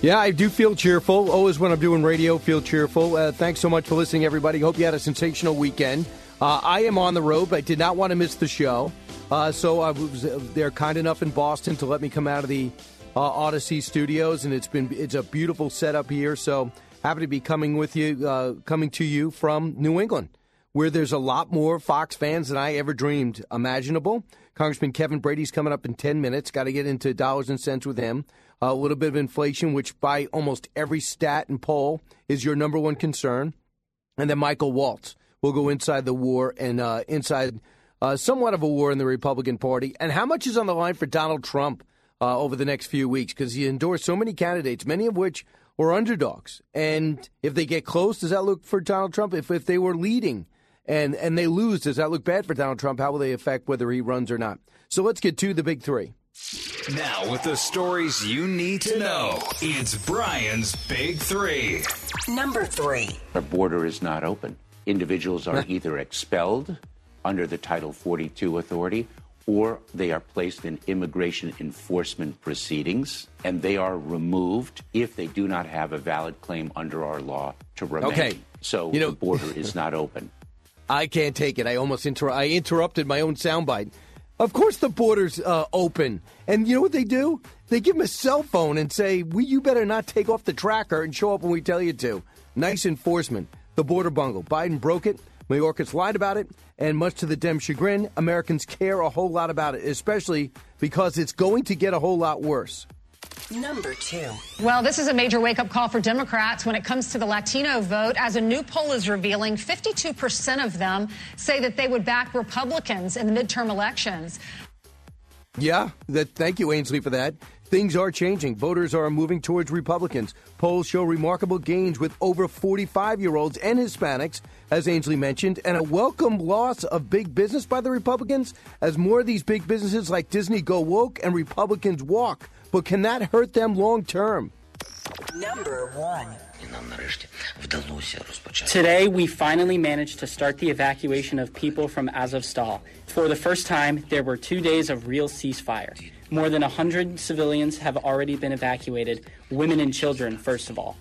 Yeah, I do feel cheerful. Always when I'm doing radio, feel cheerful. Uh, thanks so much for listening, everybody. Hope you had a sensational weekend. Uh, I am on the road, but I did not want to miss the show. Uh, so I was, uh, they're kind enough in Boston to let me come out of the uh, Audacy Studios, and it's been it's a beautiful setup here. So happy to be coming with you, uh, coming to you from New England, where there's a lot more Fox fans than I ever dreamed imaginable. Congressman Kevin Brady's coming up in ten minutes. Got to get into dollars and cents with him a little bit of inflation, which by almost every stat and poll is your number one concern. And then Michael Waltz will go inside the war and uh, inside uh, somewhat of a war in the Republican Party. And how much is on the line for Donald Trump uh, over the next few weeks? Because he endorsed so many candidates, many of which were underdogs. And if they get close, does that look for Donald Trump? If, if they were leading and, and they lose, does that look bad for Donald Trump? How will they affect whether he runs or not? So let's get to the big three. Now, with the stories you need to know, it's Brian's Big Three. Number three. Our border is not open. Individuals are either expelled under the Title 42 authority or they are placed in immigration enforcement proceedings and they are removed if they do not have a valid claim under our law to remain. Okay. So You know- the border is not open. I can't take it. I almost inter- I interrupted my own soundbite. Of course, the border's uh, open, and you know what they do? They give him a cell phone and say, "We, you better not take off the tracker and show up when we tell you to." Nice enforcement. The border bungle. Biden broke it. Mayorkas lied about it, and much to the Dem chagrin, Americans care a whole lot about it, especially because it's going to get a whole lot worse. Number two. Well, this is a major wake up call for Democrats when it comes to the Latino vote. As a new poll is revealing, 52% of them say that they would back Republicans in the midterm elections. Yeah, that, thank you, Ainsley, for that. Things are changing. Voters are moving towards Republicans. Polls show remarkable gains with over 45 year olds and Hispanics, as Ainsley mentioned, and a welcome loss of big business by the Republicans as more of these big businesses like Disney go woke and Republicans walk. But can that hurt them long term? Number one. Today, we finally managed to start the evacuation of people from Azovstal. For the first time, there were two days of real ceasefire. More than 100 civilians have already been evacuated, women and children, first of all.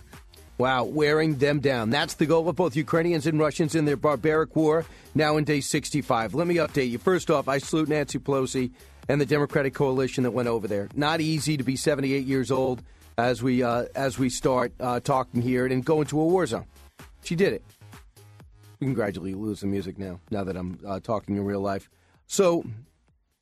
Wow, wearing them down. That's the goal of both Ukrainians and Russians in their barbaric war, now in day 65. Let me update you. First off, I salute Nancy Pelosi and the Democratic coalition that went over there. Not easy to be 78 years old as we uh, as we start uh, talking here and go into a war zone. She did it. We can gradually lose the music now. Now that I'm uh, talking in real life, so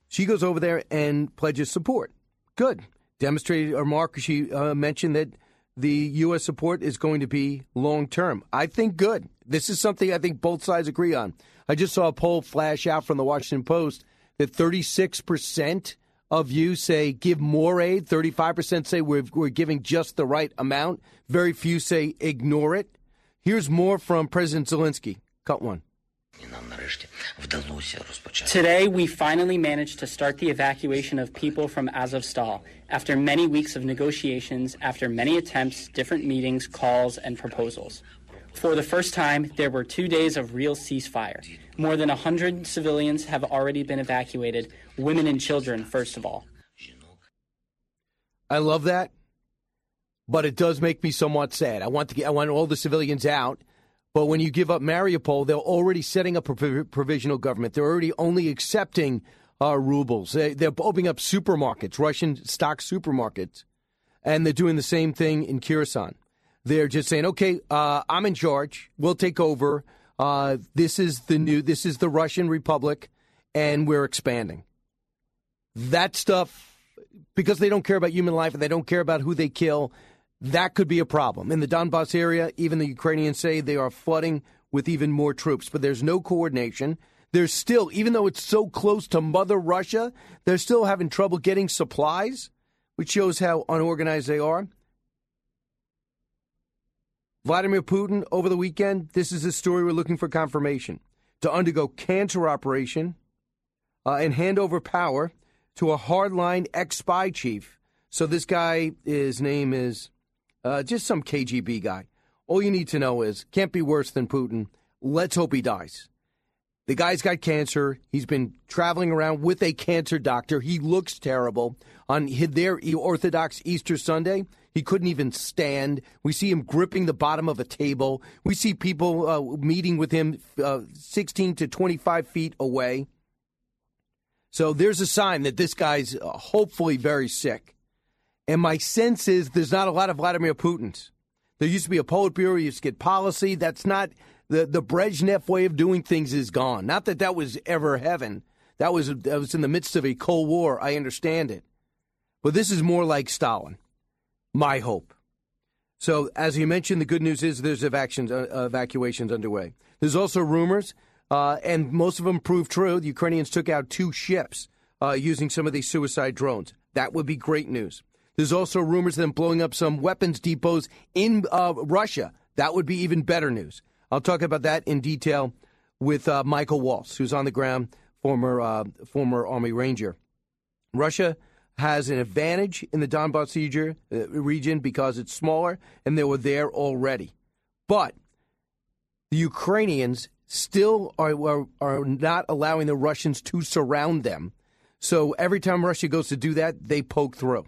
she goes over there and pledges support. Good. Demonstrated or Mark, she uh, mentioned that the U.S. support is going to be long term. I think good. This is something I think both sides agree on. I just saw a poll flash out from the Washington Post that 36% of you say give more aid, 35% say we're, we're giving just the right amount, very few say ignore it. Here's more from President Zelensky. Cut one. Today, we finally managed to start the evacuation of people from Azovstal after many weeks of negotiations, after many attempts, different meetings, calls, and proposals. For the first time, there were two days of real ceasefire. More than 100 civilians have already been evacuated, women and children, first of all. I love that, but it does make me somewhat sad. I want to get, I want all the civilians out, but when you give up Mariupol, they're already setting up a prov- provisional government. They're already only accepting uh, rubles. They, they're opening up supermarkets, Russian stock supermarkets, and they're doing the same thing in Kyrgyzstan. They're just saying, okay, uh, I'm in charge. We'll take over. Uh, this is the new. This is the Russian Republic, and we're expanding. That stuff, because they don't care about human life and they don't care about who they kill. that could be a problem. In the Donbass area, even the Ukrainians say they are flooding with even more troops, but there's no coordination. There's still, even though it's so close to Mother Russia, they're still having trouble getting supplies, which shows how unorganized they are. Vladimir Putin over the weekend, this is a story we're looking for confirmation, to undergo cancer operation uh, and hand over power to a hardline ex spy chief. So this guy, his name is uh, just some KGB guy. All you need to know is can't be worse than Putin. Let's hope he dies. The guy's got cancer. He's been traveling around with a cancer doctor. He looks terrible. On their Orthodox Easter Sunday, he couldn't even stand. We see him gripping the bottom of a table. We see people uh, meeting with him uh, 16 to 25 feet away. So there's a sign that this guy's uh, hopefully very sick. And my sense is there's not a lot of Vladimir Putins. There used to be a Politburo, you used to get policy. That's not the, the Brezhnev way of doing things is gone. Not that that was ever heaven. That was that was in the midst of a Cold War. I understand it, but this is more like Stalin. My hope. So, as you mentioned, the good news is there's evacuations, uh, evacuations underway. There's also rumors, uh, and most of them prove true. The Ukrainians took out two ships uh, using some of these suicide drones. That would be great news. There's also rumors of them blowing up some weapons depots in uh, Russia. That would be even better news. I'll talk about that in detail with uh, Michael Waltz, who's on the ground, former uh, former Army Ranger. Russia has an advantage in the Donbass uh, region because it's smaller and they were there already. But the Ukrainians still are, are, are not allowing the Russians to surround them. So every time Russia goes to do that, they poke through.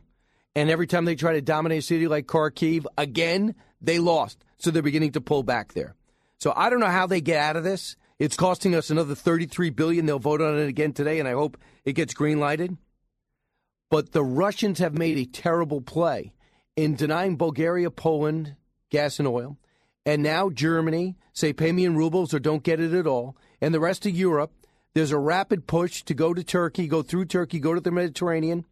And every time they try to dominate a city like Kharkiv, again, they lost. So they're beginning to pull back there. So I don't know how they get out of this. It's costing us another 33 billion. They'll vote on it again today, and I hope it gets green lighted. But the Russians have made a terrible play in denying Bulgaria, Poland gas and oil, and now Germany say pay me in rubles or don't get it at all, and the rest of Europe. There's a rapid push to go to Turkey, go through Turkey, go to the Mediterranean,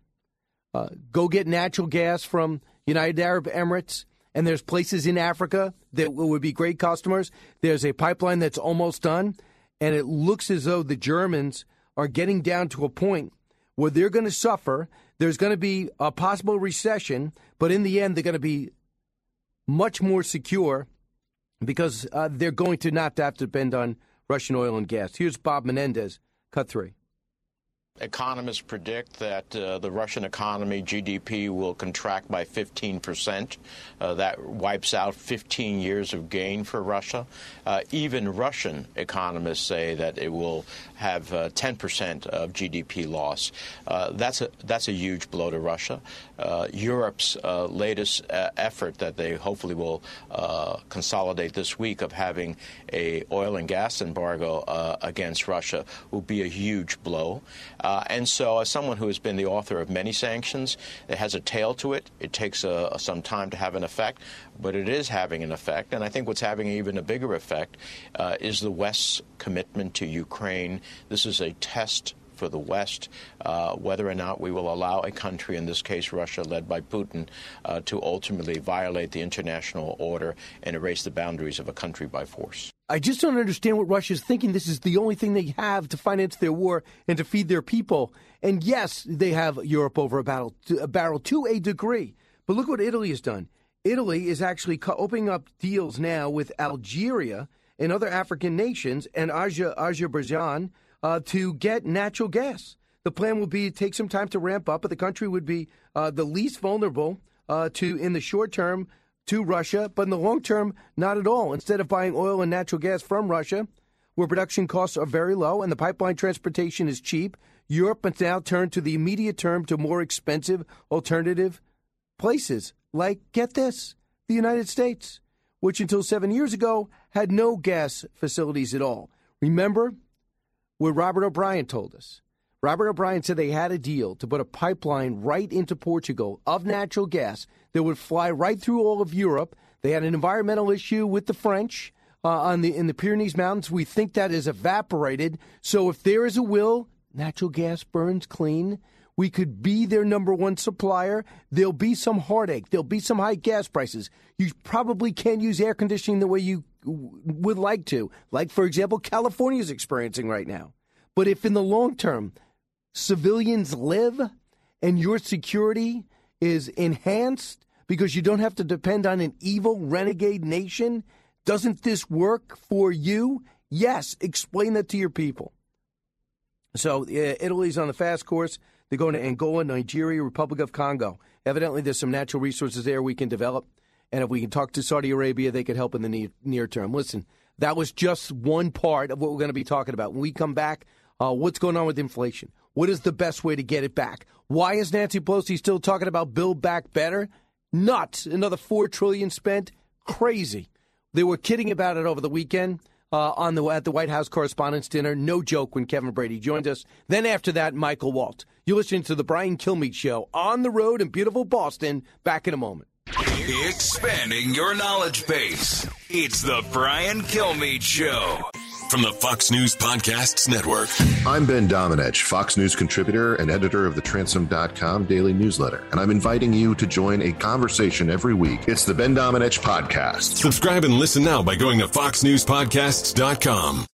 uh, go get natural gas from United Arab Emirates and there's places in Africa that would be great customers. There's a pipeline that's almost done, and it looks as though the Germans are getting down to a point where they're going to suffer. There's going to be a possible recession, but in the end, they're going to be much more secure because uh, they're going to not have to depend on Russian oil and gas. Here's Bob Menendez, cut three. Economists predict that uh, the Russian economy, GDP, will contract by 15 percent. Uh, that wipes out 15 years of gain for Russia. Uh, even Russian economists say that it will have uh, 10 percent of GDP loss. Uh, that's a that's a huge blow to Russia. Uh, Europe's latest effort that they hopefully will consolidate this week of having a oil and gas embargo against Russia will be a huge blow. Uh, and so, as someone who has been the author of many sanctions, it has a tail to it. It takes uh, some time to have an effect, but it is having an effect. And I think what's having even a bigger effect uh, is the West's commitment to Ukraine. This is a test for the West uh, whether or not we will allow a country, in this case Russia, led by Putin, uh, to ultimately violate the international order and erase the boundaries of a country by force. I just don't understand what Russia's thinking. This is the only thing they have to finance their war and to feed their people. And yes, they have Europe over a, battle, a barrel to a degree. But look what Italy has done. Italy is actually opening up deals now with Algeria and other African nations and Azerbaijan uh, to get natural gas. The plan will be to take some time to ramp up, but the country would be uh, the least vulnerable uh, to, in the short term, to Russia, but in the long term, not at all. Instead of buying oil and natural gas from Russia, where production costs are very low and the pipeline transportation is cheap, Europe must now turn to the immediate term to more expensive alternative places, like, get this, the United States, which until seven years ago had no gas facilities at all. Remember, what Robert O'Brien told us. Robert O'Brien said they had a deal to put a pipeline right into Portugal of natural gas that would fly right through all of Europe. They had an environmental issue with the French uh, on the in the Pyrenees Mountains. We think that is evaporated. So if there is a will, natural gas burns clean. We could be their number one supplier. There'll be some heartache. There'll be some high gas prices. You probably can't use air conditioning the way you would like to, like, for example, California is experiencing right now. But if in the long term, civilians live and your security is enhanced because you don't have to depend on an evil renegade nation, doesn't this work for you? Yes, explain that to your people. So uh, Italy's on the fast course. They're going to Angola, Nigeria, Republic of Congo. Evidently, there's some natural resources there we can develop. And if we can talk to Saudi Arabia, they could help in the near, near term. Listen, that was just one part of what we're going to be talking about. When we come back, uh, what's going on with inflation? What is the best way to get it back? Why is Nancy Pelosi still talking about Build Back Better? Nuts. Another four trillion spent. Crazy. They were kidding about it over the weekend uh, on the at the White House Correspondents' Dinner. No joke when Kevin Brady joined us. Then after that, Michael Waltz. You're listening to the Brian Kilmeade Show on the road in beautiful Boston. Back in a moment. Expanding your knowledge base. It's the Brian Kilmeade Show from the Fox News Podcasts Network. I'm Ben Domenech, Fox News contributor and editor of the Transom.com daily newsletter, and I'm inviting you to join a conversation every week. It's the Ben Domenech Podcast. Subscribe and listen now by going to FoxNewsPodcasts.com.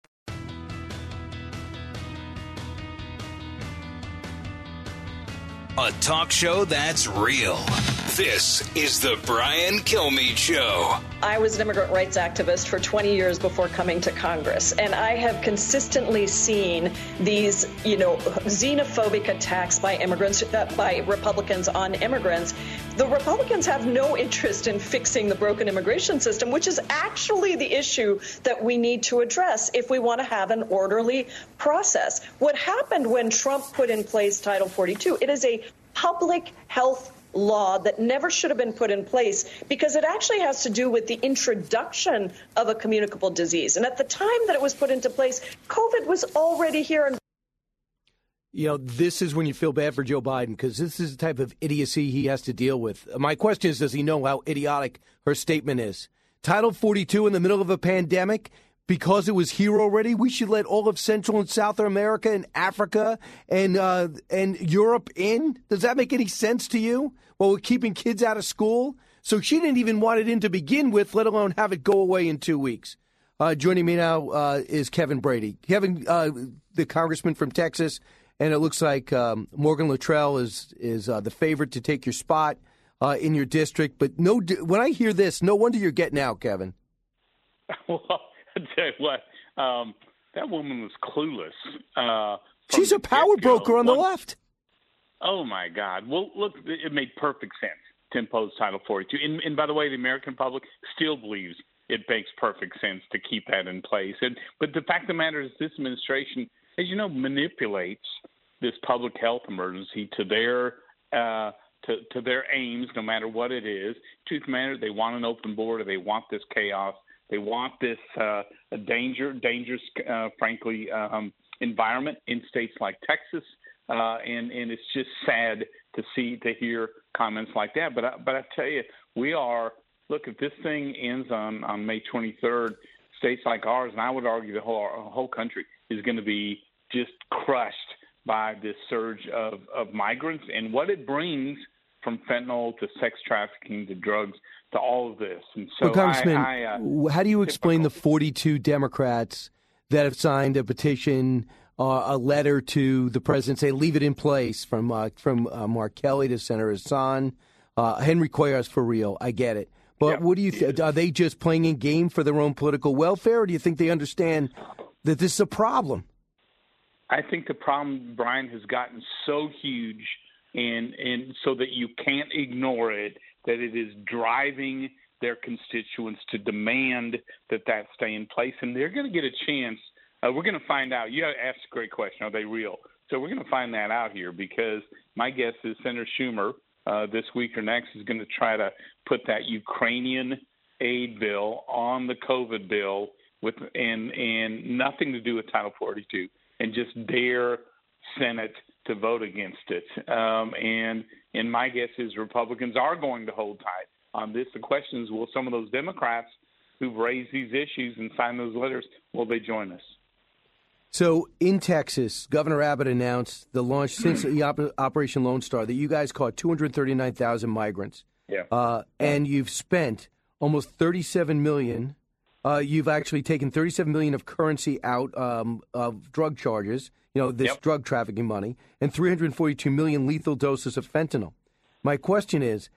A talk show that's real. This is the Brian Kilmeade Show. I was an immigrant rights activist for 20 years before coming to Congress, and I have consistently seen these, you know, xenophobic attacks by immigrants, by Republicans on immigrants. The Republicans have no interest in fixing the broken immigration system, which is actually the issue that we need to address if we want to have an orderly process. What happened when Trump put in place Title 42? It is a public health law that never should have been put in place because it actually has to do with the introduction of a communicable disease. And at the time that it was put into place, COVID was already here. And you know, this is when you feel bad for Joe Biden because this is the type of idiocy he has to deal with. My question is Does he know how idiotic her statement is? Title 42 in the middle of a pandemic because it was here already, we should let all of Central and South America and Africa and uh, and Europe in. Does that make any sense to you? Well, we're keeping kids out of school, so she didn't even want it in to begin with, let alone have it go away in two weeks. Uh, joining me now uh, is Kevin Brady. Kevin, uh, the congressman from Texas, and it looks like um, Morgan Luttrell is is uh, the favorite to take your spot uh, in your district. But no, when I hear this, no wonder you're getting out, Kevin. tell you what, um, that woman was clueless. Uh, She's a power broker on the left. Oh my God! Well, look, it made perfect sense to impose Title 42. And, and by the way, the American public still believes it makes perfect sense to keep that in place. And but the fact of the matter is, this administration, as you know, manipulates this public health emergency to their uh, to, to their aims, no matter what it is. Truth matter, they want an open border. They want this chaos. They want this uh, a danger, dangerous, uh, frankly, um, environment in states like Texas, uh, and and it's just sad to see to hear comments like that. But I, but I tell you, we are look if this thing ends on on May 23rd, states like ours, and I would argue the whole whole country is going to be just crushed by this surge of of migrants and what it brings from fentanyl to sex trafficking to drugs to all of this. And so, well, Congressman, I, I, uh, how do you explain the 42 Democrats that have signed a petition, uh, a letter to the president, say leave it in place, from uh, from uh, Mark Kelly to Senator Hassan, uh, Henry Cuellar's for real. I get it. But what do you think? Are they just playing a game for their own political welfare, or do you think they understand that this is a problem? I think the problem, Brian, has gotten so huge and and so that you can't ignore it that it is driving their constituents to demand that that stay in place, and they're going to get a chance. Uh, we're going to find out. You asked a great question: Are they real? So we're going to find that out here because my guess is Senator Schumer uh, this week or next is going to try to put that Ukrainian aid bill on the COVID bill with and and nothing to do with Title 42, and just dare Senate to vote against it. Um, and and my guess is Republicans are going to hold tight on this. The question is, will some of those Democrats who've raised these issues and signed those letters, will they join us? So in Texas, Governor Abbott announced the launch since the op- Operation Lone Star that you guys caught 239,000 migrants. Yeah. Uh, and you've spent almost 37 million. Uh, you've actually taken 37 million of currency out um, of drug charges, you know, this Yep. drug trafficking money, and 342 million lethal doses of fentanyl. My question is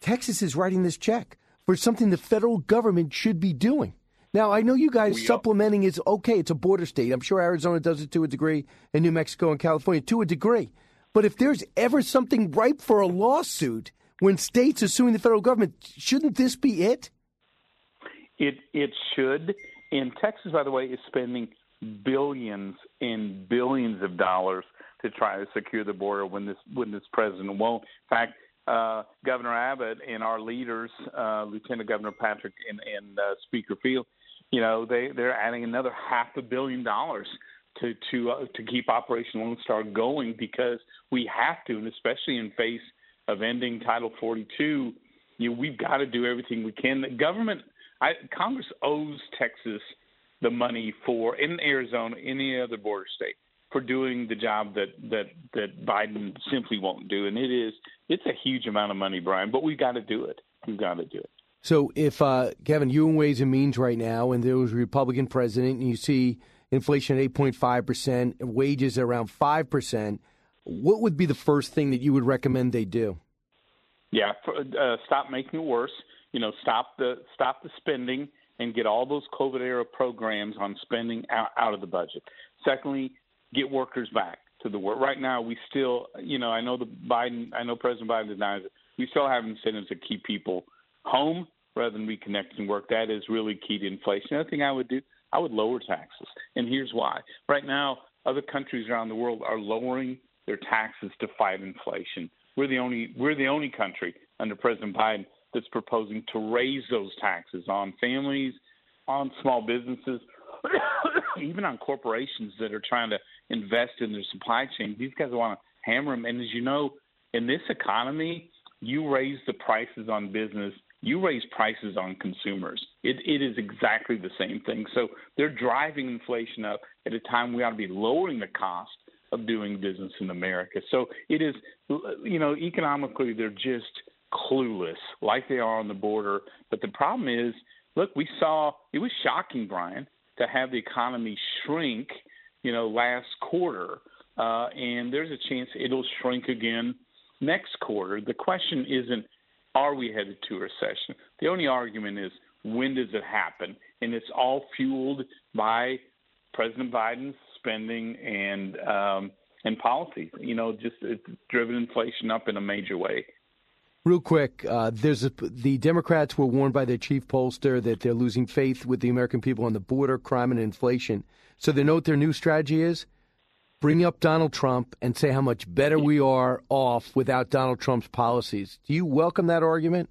Texas is writing this check for something the federal government should be doing. Now, I know you guys We are. supplementing is okay, it's a border state. I'm sure Arizona does it to a degree, and New Mexico and California to a degree. But if there's ever something ripe for a lawsuit when states are suing the federal government, shouldn't this be it? It it should. And Texas, by the way, is spending billions and billions of dollars to try to secure the border when this when this president won't. In fact, uh, Governor Abbott and our leaders, uh, Lieutenant Governor Patrick and, and uh, Speaker Field, you know, they they're adding another half a billion dollars to to uh, to keep Operation Lone Star going because we have to, and especially in face of ending Title 42, you know, we've got to do everything we can. The government, I, Congress owes Texas the money for in Arizona, any other border state, for doing the job that that that Biden simply won't do, and it is it's a huge amount of money, Brian. But we've got to do it. We've got to do it. So if uh, Kevin, you in Ways and Means right now, and there was a Republican president, and you see inflation at eight point five percent, wages around five percent, what would be the first thing that you would recommend they do? Yeah, uh, stop making it worse. You know, stop the stop the spending and get all those COVID era programs on spending out, out of the budget. Secondly, get workers back to the work. Right now, we still, you know, I know the Biden, I know President Biden denies it. We still have incentives to keep people home rather than reconnect and work. That is really key to inflation. The other thing I would do, I would lower taxes, and here's why. Right now, other countries around the world are lowering their taxes to fight inflation. We're the only we're the only country under President Biden that's proposing to raise those taxes on families, on small businesses, even on corporations that are trying to invest in their supply chain. These guys want to hammer them. And as you know, in this economy, you raise the prices on business, you raise prices on consumers. It, it is exactly the same thing. So they're driving inflation up at a time we ought to be lowering the cost of doing business in America. So it is, you know, economically, they're just clueless, like they are on the border. But the problem is, look, we saw it was shocking, Brian, to have the economy shrink, you know, last quarter, uh, and there's a chance it'll shrink again next quarter. The question isn't are we headed to a recession? The only argument is when does it happen? And it's all fueled by President Biden's spending and um, and policies. You know, just it's driven inflation up in a major way. Real quick, uh, there's a, the Democrats were warned by their chief pollster that they're losing faith with the American people on the border, crime, and inflation. So they know what their new strategy is: bring up Donald Trump and say how much better we are off without Donald Trump's policies. Do you welcome that argument?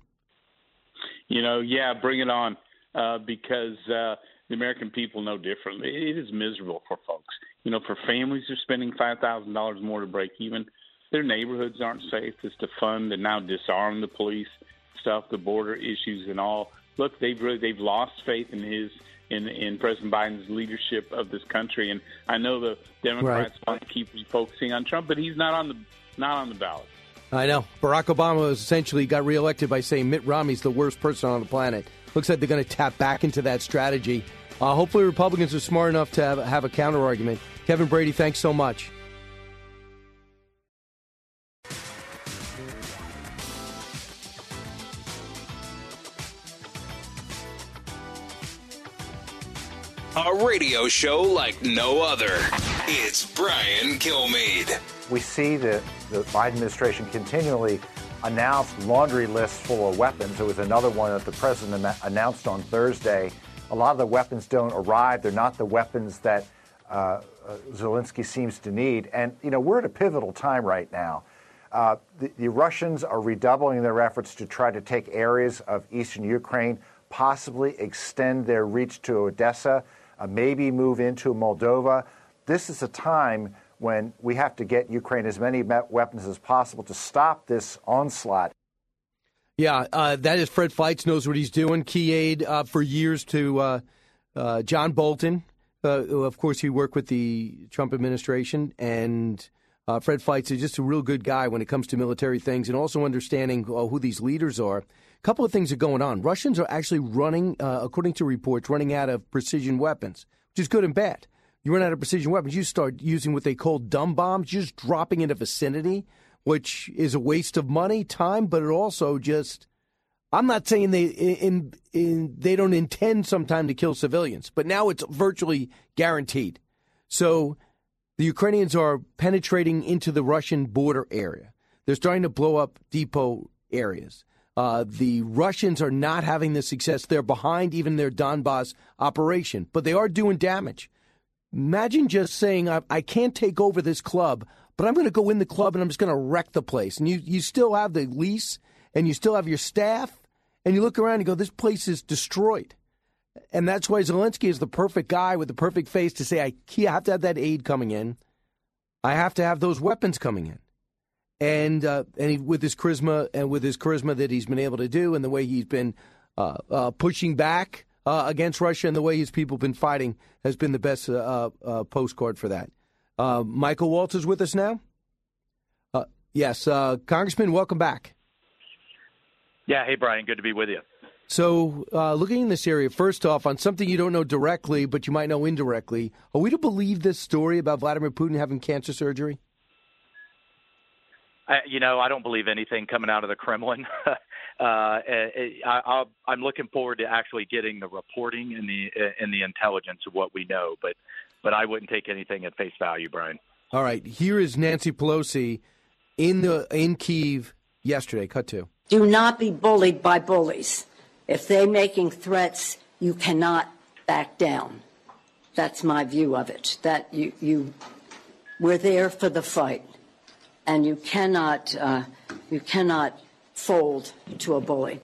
You know, yeah, bring it on, uh, because uh, the American people know differently. It is miserable for folks. You know, for families who are spending five thousand dollars more to break even, their neighborhoods aren't safe. It's to fund and now disarm the police stuff, the border issues, and all. Look, they've really they've lost faith in his in in President Biden's leadership of this country, and I know the Democrats want to keep focusing on Trump, but he's not on the not on the ballot. I know. Barack Obama essentially got reelected by saying Mitt Romney's the worst person on the planet. Looks like they're going to tap back into that strategy. Uh, hopefully, Republicans are smart enough to have, have a counter argument. Kevin Brady, thanks so much. A radio show like no other. It's Brian Kilmeade. We see that the Biden administration continually announce laundry lists full of weapons. There was another one that the president announced on Thursday. A lot of the weapons don't arrive. They're not the weapons that uh, uh, Zelensky seems to need. And, you know, we're at a pivotal time right now. Uh, the, the Russians are redoubling their efforts to try to take areas of eastern Ukraine, possibly extend their reach to Odessa, uh, maybe move into Moldova. This is a time when we have to get Ukraine as many weapons as possible to stop this onslaught. Yeah, uh, that is Fred Fleitz knows what he's doing. Key aide uh, for years to uh, uh, John Bolton, uh, of course, he worked with the Trump administration, and Fred Fleitz is just a real good guy when it comes to military things and also understanding who these leaders are. A couple of things are going on. Russians are actually running, uh, according to reports, running out of precision weapons, which is good and bad. You run out of precision weapons, you start using what they call dumb bombs, just dropping in a vicinity, which is a waste of money, time, but it also just I'm not saying they in, in they don't intend sometime to kill civilians, but now it's virtually guaranteed. So the Ukrainians are penetrating into the Russian border area. They're starting to blow up depot areas. Uh, the Russians are not having the success. They're behind even their Donbass operation, but they are doing damage. Imagine just saying, I, I can't take over this club, but I'm going to go in the club and I'm just going to wreck the place. And you, you still have the lease and you still have your staff and you look around and go, this place is destroyed. And that's why Zelensky is the perfect guy with the perfect face to say, I have to have that aid coming in. I have to have those weapons coming in. And uh, and he, with his charisma and with his charisma that he's been able to do, and the way he's been uh, uh, pushing back uh, against Russia, and the way his people have been fighting, has been the best uh, uh, postcard for that. Michael Waltz is with us now. yes, Congressman, welcome back. Yeah. Hey, Brian. Good to be with you. So, uh, looking in this area, first off, on something you don't know directly, but you might know indirectly, are we to believe this story about Vladimir Putin having cancer surgery? I, you know, I don't believe anything coming out of the Kremlin. uh, I, am looking forward to actually getting the reporting and the and the intelligence of what we know, but but I wouldn't take anything at face value, Brian. All right, here is Nancy Pelosi in the in Kiev yesterday. Cut two. Do not be bullied by bullies. If they're making threats, you cannot back down. That's my view of it. That you, you we're there for the fight, and you cannot, uh, you cannot fold to a bully.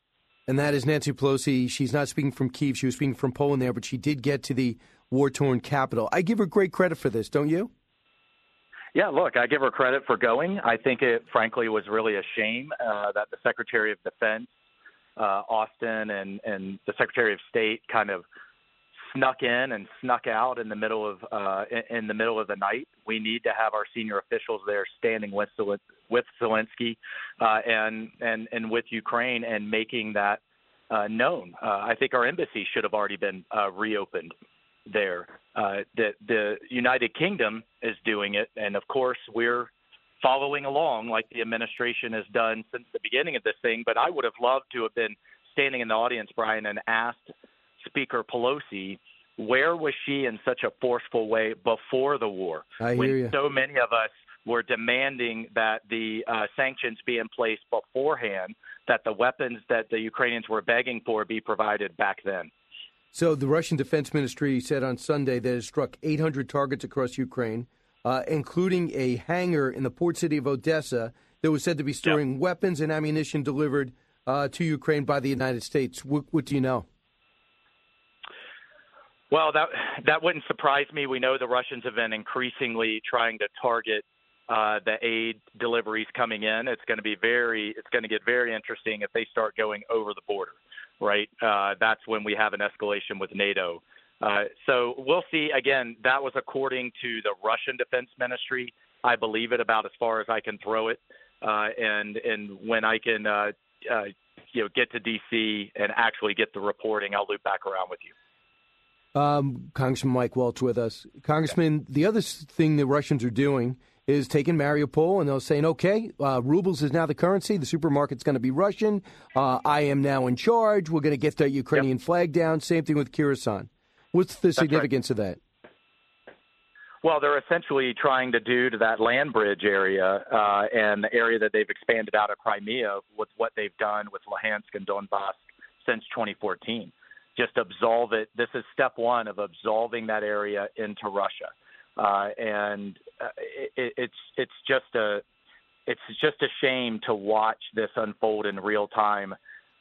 And that is Nancy Pelosi. She's not speaking from Kiev. She was speaking from Poland there, but she did get to the war torn capital. I give her great credit for this, don't you? Yeah, look, I give her credit for going. I think it, frankly, was really a shame uh, that the Secretary of Defense, uh, Austin, and and the Secretary of State kind of snuck in and snuck out in the middle of uh, in, in the middle of the night. We need to have our senior officials there standing with with Zelensky uh, and and and with Ukraine and making that uh, known. Uh, I think our embassy should have already been uh, reopened there. Uh, the the United Kingdom is doing it, and of course we're following along like the administration has done since the beginning of this thing. But I would have loved to have been standing in the audience, Brian, and asked Speaker Pelosi where was she in such a forceful way before the war I when hear you. so many of us were demanding that the uh, sanctions be in place beforehand, that the weapons that the Ukrainians were begging for be provided back then. So the Russian Defense Ministry said on Sunday that it struck 800 targets across Ukraine, uh, including a hangar in the port city of Odessa that was said to be storing yep. weapons and ammunition delivered uh, to Ukraine by the United States. What, what do you know? Well, that that wouldn't surprise me. We know the Russians have been increasingly trying to target uh, the aid deliveries coming in. It's going to be very, it's going to get very interesting if they start going over the border right? Uh, that's when we have an escalation with NATO. Uh, so we'll see. Again, that was according to the Russian Defense Ministry. I believe it about as far as I can throw it. Uh, and and when I can, uh, uh, you know, get to DC and actually get the reporting, I'll loop back around with you. Um, Congressman Mike Waltz with us. Congressman, the other thing the Russians are doing is taking Mariupol and they're saying, okay, uh, rubles is now the currency. The supermarket's going to be Russian. Uh, I am now in charge. We're going to get the Ukrainian yep. flag down. Same thing with Kherson. What's the That's significance right. of that? Well, they're essentially trying to do to that land bridge area uh, and the area that they've expanded out of Crimea with what they've done with Luhansk and Donbass since 2014. Just absolve it. This is step one of absolving that area into Russia uh, and uh, it, it's it's just a it's just a shame to watch this unfold in real time.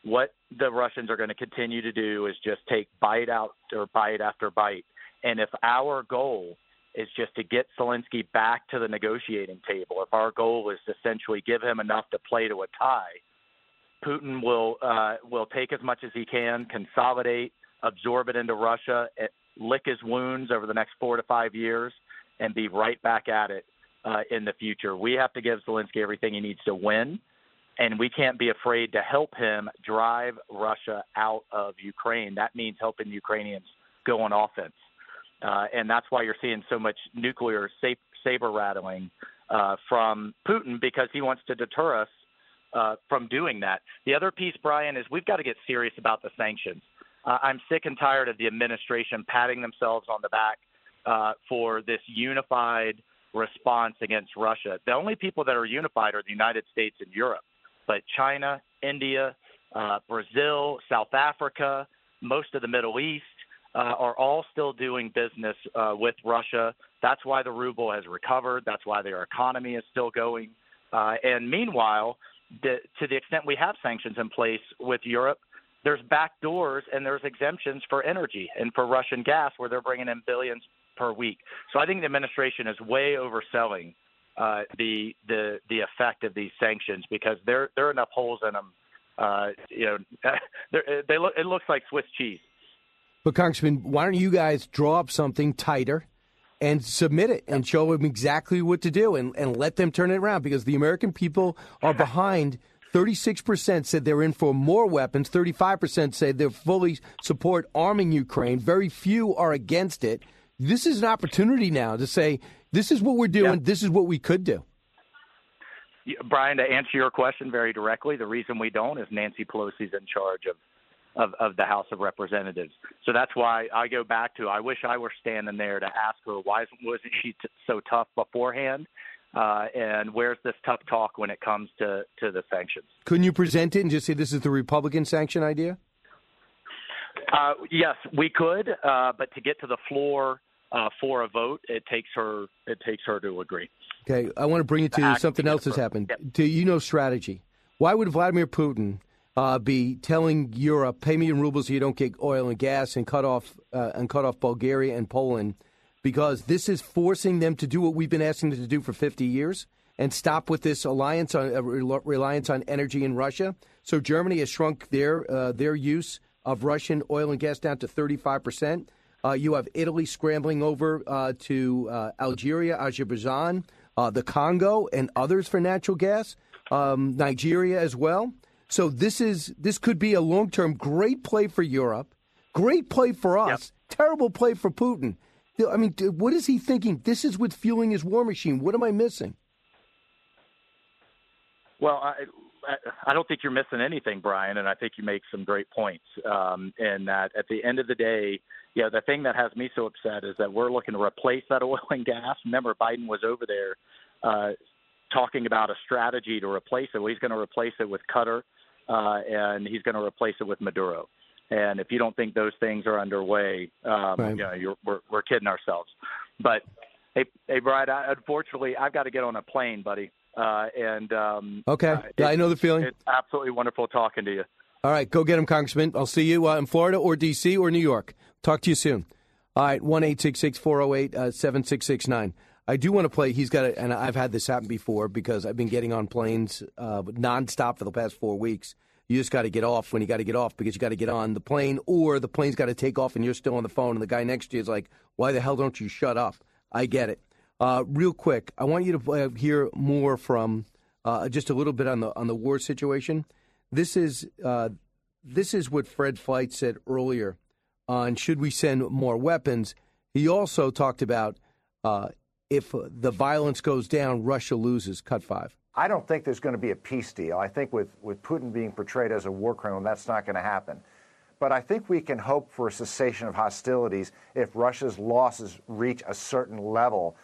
What the Russians are going to continue to do is just take bite out or bite after bite. And if our goal is just to get Zelensky back to the negotiating table, if our goal is to essentially give him enough to play to a tie, Putin will uh, will take as much as he can, consolidate, absorb it into Russia, lick his wounds over the next four to five years, and be right back at it uh, in the future. We have to give Zelensky everything he needs to win, and we can't be afraid to help him drive Russia out of Ukraine. That means helping Ukrainians go on offense. Uh, and that's why you're seeing so much nuclear saber rattling uh, from Putin because he wants to deter us uh, from doing that. The other piece, Brian, is we've got to get serious about the sanctions. Uh, I'm sick and tired of the administration patting themselves on the back uh, for this unified response against Russia. The only people that are unified are the United States and Europe, but China, India, uh, Brazil, South Africa, most of the Middle East uh, are all still doing business uh, with Russia. That's why the ruble has recovered. That's why their economy is still going. Uh, and meanwhile, the, to the extent we have sanctions in place with Europe, there's back doors and there's exemptions for energy and for Russian gas where they're bringing in billions per week. So I think the administration is way overselling uh, the the the effect of these sanctions because there there are enough holes in them. Uh, you know, they look it looks like Swiss cheese. But Congressman, why don't you guys draw up something tighter and submit it and show them exactly what to do and, and let them turn it around because the American people are behind. 36% said they're in for more weapons. 35% say they fully support arming Ukraine. Very few are against it. This is an opportunity now to say, this is what we're doing. This is what we could do. Brian, to answer your question very directly, the reason we don't is Nancy Pelosi's in charge of of, of the House of Representatives. So that's why I go back to I wish I were standing there to ask her why wasn't she t- so tough beforehand, uh, and where's this tough talk when it comes to to the sanctions? Couldn't you present it and just say this is the Republican sanction idea? Uh, yes, we could, uh, but to get to the floor uh, for a vote, it takes her it takes her to agree. Okay, I want to bring you to something else that's happened. Yep. Do you know strategy? Why would Vladimir Putin? Uh, be telling Europe, pay me in rubles so you don't get oil and gas and cut off uh, and cut off Bulgaria and Poland, because this is forcing them to do what we've been asking them to do for 50 years and stop with this alliance on uh, reliance on energy in Russia. So Germany has shrunk their uh, their use of Russian oil and gas down to 35 percent. Uh, you have Italy scrambling over uh, to Algeria, Azerbaijan, the Congo, and others for natural gas. Um, Nigeria as well. So this is this could be a long term great play for Europe, great play for us, yep. terrible play for Putin. I mean, what is he thinking? This is what's fueling his war machine. What am I missing? Well, I, I don't think you're missing anything, Brian, and I think you make some great points. Um, and that at the end of the day, yeah, the thing that has me so upset is that we're looking to replace that oil and gas. Remember, Biden was over there uh, talking about a strategy to replace it. Well, he's going to replace it with Qatar uh, and he's going to replace it with Maduro. And if you don't think those things are underway, um, right. you know, you're, we're, we're kidding ourselves. But hey, hey, Brian, I, unfortunately, I've got to get on a plane, buddy. Uh, and um, okay, uh, it, I know the feeling. It's absolutely wonderful talking to you. All right, go get him, Congressman. I'll see you uh, in Florida or D.C. or New York. Talk to you soon. All right, one eight six six four zero oh eight uh, seven six six nine. I do want to play. He's got it, and I've had this happen before because I've been getting on planes uh, nonstop for the past four weeks. You just got to get off when you got to get off because you got to get on the plane, or the plane's got to take off and you're still on the phone, and the guy next to you is like, "Why the hell don't you shut up?" I get it. Uh, real quick, I want you to uh, hear more from uh, just a little bit on the on the war situation. This is uh, this is what Fred Fleitz said earlier on. Should we send more weapons? He also talked about uh, if the violence goes down, Russia loses. Cut five. I don't think there's going to be a peace deal. I think with, with Putin being portrayed as a war criminal, that's not going to happen. But I think we can hope for a cessation of hostilities if Russia's losses reach a certain level.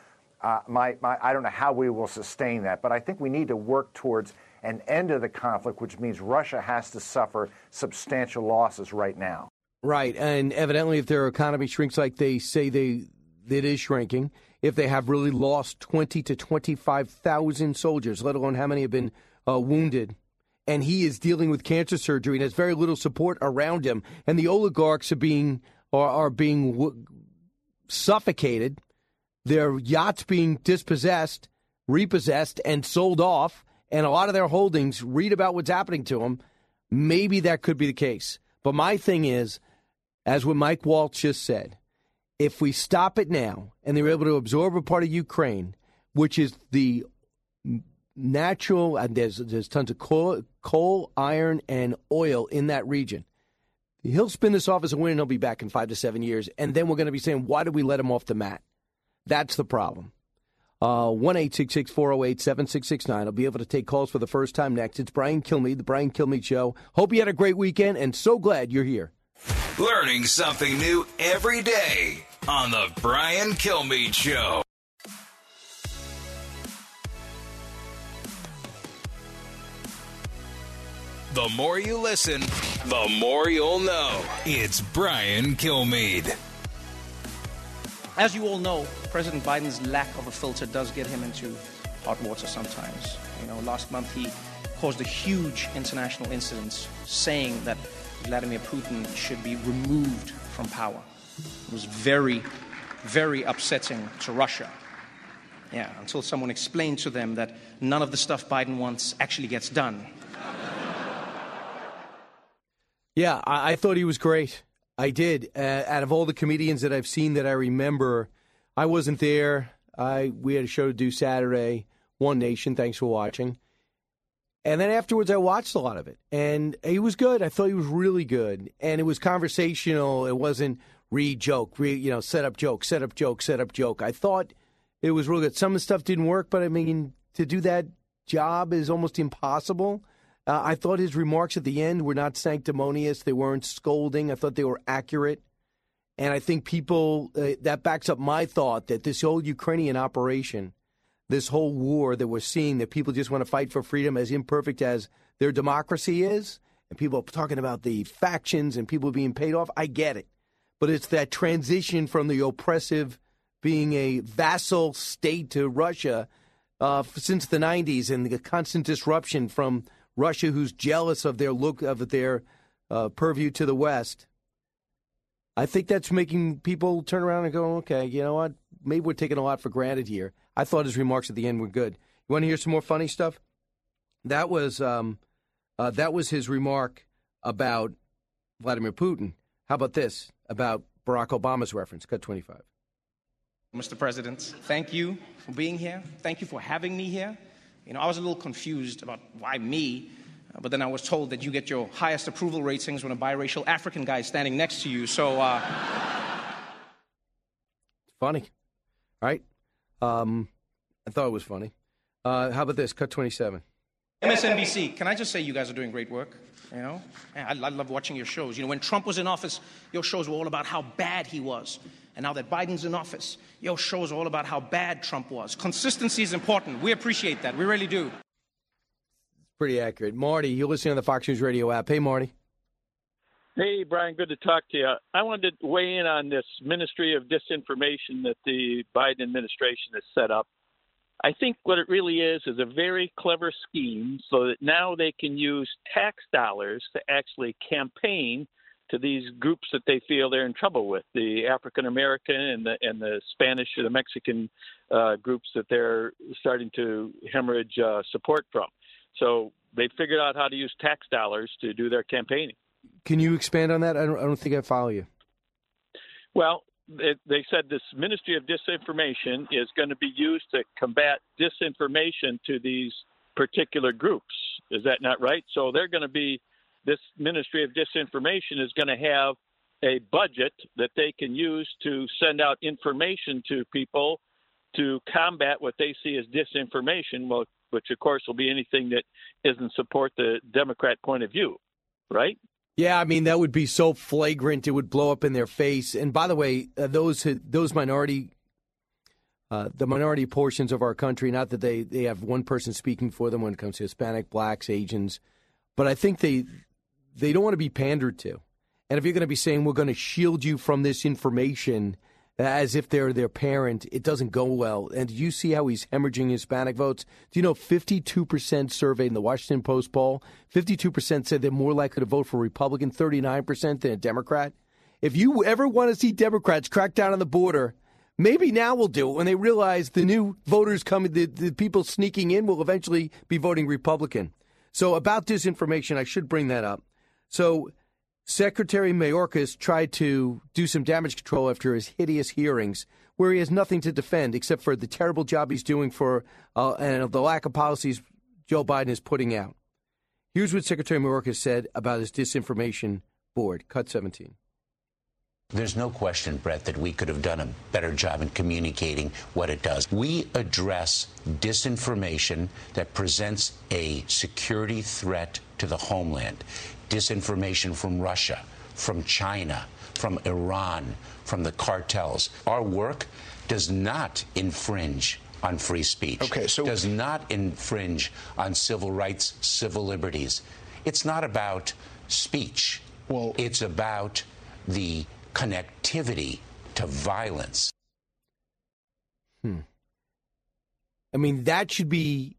Uh, my, my, I don't know how we will sustain that, but I think we need to work towards an end of the conflict, which means Russia has to suffer substantial losses right now. Right, and evidently, if their economy shrinks like they say they it is shrinking, if they have really lost 20 to 25,000 soldiers, let alone how many have been uh, wounded. And he is dealing with cancer surgery and has very little support around him. And the oligarchs are being are, are being w- suffocated. Their yachts being dispossessed, repossessed, and sold off. And a lot of their holdings. Read about what's happening to them. Maybe that could be the case. But my thing is, as what Mike Waltz just said, if we stop it now and they're able to absorb a part of Ukraine, which is the natural, and there's, there's tons of coal, coal, iron, and oil in that region. He'll spin this off as a win and he'll be back in five to seven years. And then we're going to be saying, why did we let him off the mat? That's the problem. Uh, one eight six six four zero eight seven six six nine. I'll be able to take calls for the first time next. It's Brian Kilmeade, the Brian Kilmeade Show. Hope you had a great weekend, and so glad you're here. Learning something new every day on the Brian Kilmeade Show. The more you listen, the more you'll know. It's Brian Kilmeade. As you all know, President Biden's lack of a filter does get him into hot water sometimes. You know, last month he caused a huge international incident saying that Vladimir Putin should be removed from power. Was very, very upsetting to Russia. Yeah, until someone explained to them that none of the stuff Biden wants actually gets done. Yeah, I, I thought he was great. I did. Uh, out of all the comedians that I've seen that I remember, I wasn't there. I we had a show to do Saturday. One Nation. Thanks for watching. And then afterwards, I watched a lot of it, and he was good. I thought he was really good, and it was conversational. It wasn't read joke, read you know, set up joke, set up joke, set up joke. I thought it was really good. Some of the stuff didn't work, but I mean, to do that job is almost impossible. Uh, I thought his remarks at the end were not sanctimonious. They weren't scolding. I thought they were accurate. And I think people, uh, that backs up my thought that this whole Ukrainian operation, this whole war that we're seeing, that people just want to fight for freedom, as imperfect as their democracy is, and people talking about the factions and people being paid off, I get it. But it's that transition from the oppressive being a vassal state to Russia uh, since the 90s and the constant disruption from Russia, who's jealous of their look of their uh, purview to the West. I think that's making people turn around and go, okay, you know what? Maybe we're taking a lot for granted here. I thought his remarks at the end were good. You want to hear some more funny stuff? That was um, uh, that was his remark about Vladimir Putin. How about this about Barack Obama's reference? Cut twenty five. Mr. President, thank you for being here. Thank you for having me here. You know, I was a little confused about why me, uh, but then I was told that you get your highest approval ratings when a biracial African guy is standing next to you. So, uh, funny, right? Um, I thought it was funny. Uh, how about this? Cut twenty seven. MSNBC, can I just say you guys are doing great work? You know, I, I love watching your shows. You know, when Trump was in office, your shows were all about how bad he was. And now that Biden's in office, your shows are all about how bad Trump was. Consistency is important. We appreciate that. We really do. Pretty accurate. Marty, you're listening on the Fox News Radio app. Hey, Marty. Hey, Brian, good to talk to you. I wanted to weigh in on this Ministry of Disinformation that the Biden administration has set up. I think what it really is is a very clever scheme so that now they can use tax dollars to actually campaign to these groups that they feel they're in trouble with the African American and the and the Spanish or the Mexican uh, groups that they're starting to hemorrhage uh, support from. So they figured out how to use tax dollars to do their campaigning. Can you expand on that? I don't, I don't think I follow you. Well, they said this Ministry of Disinformation is going to be used to combat disinformation to these particular groups. Is that not right? So they're going to be, this Ministry of Disinformation is going to have a budget that they can use to send out information to people to combat what they see as disinformation, well, which of course will be anything that doesn't support the Democrat point of view, right? Yeah, I mean that would be so flagrant; it would blow up in their face. And by the way, uh, those those minority, uh, the minority portions of our country, not that they they have one person speaking for them when it comes to Hispanic, blacks, Asians, but I think they they don't want to be pandered to. And if you're going to be saying we're going to shield you from this information as if they're their parent, it doesn't go well. And do you see how he's hemorrhaging Hispanic votes? Do you know 52% surveyed in the Washington Post poll, 52% said they're more likely to vote for a Republican, 39% than a Democrat? If you ever want to see Democrats crack down on the border, maybe now we'll do it when they realize the new voters coming, the, the people sneaking in will eventually be voting Republican. So about disinformation, I should bring that up. So Secretary Mayorkas tried to do some damage control after his hideous hearings, where he has nothing to defend except for the terrible job he's doing for uh, and the lack of policies Joe Biden is putting out. Here's what Secretary Mayorkas said about his disinformation board. Cut 17. There's no question, Brett, that we could have done a better job in communicating what it does. We address disinformation that presents a security threat to the homeland. Disinformation from Russia, from China, from Iran, from the cartels. Our work does not infringe on free speech. Okay, so does not infringe on civil rights, civil liberties. It's not about speech. Well, it's about the connectivity to violence. Hmm. I mean, that should be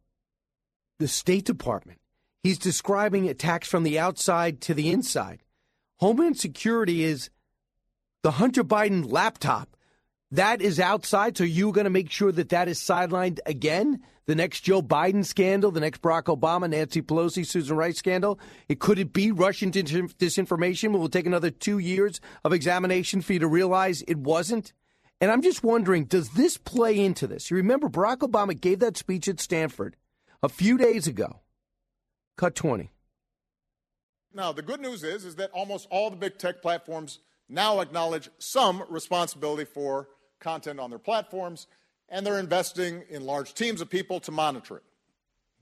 the State Department. He's describing attacks from the outside to the inside. Homeland Security is the Hunter Biden laptop. That is outside, so you're going to make sure that that is sidelined again? The next Joe Biden scandal, the next Barack Obama, Nancy Pelosi, Susan Rice scandal? It could it be Russian disinformation? It Will take another two years of examination for you to realize it wasn't? And I'm just wondering, does this play into this? You remember Barack Obama gave that speech at Stanford a few days ago. Cut 20. Now, the good news is, is that almost all the big tech platforms now acknowledge some responsibility for content on their platforms, and they're investing in large teams of people to monitor it.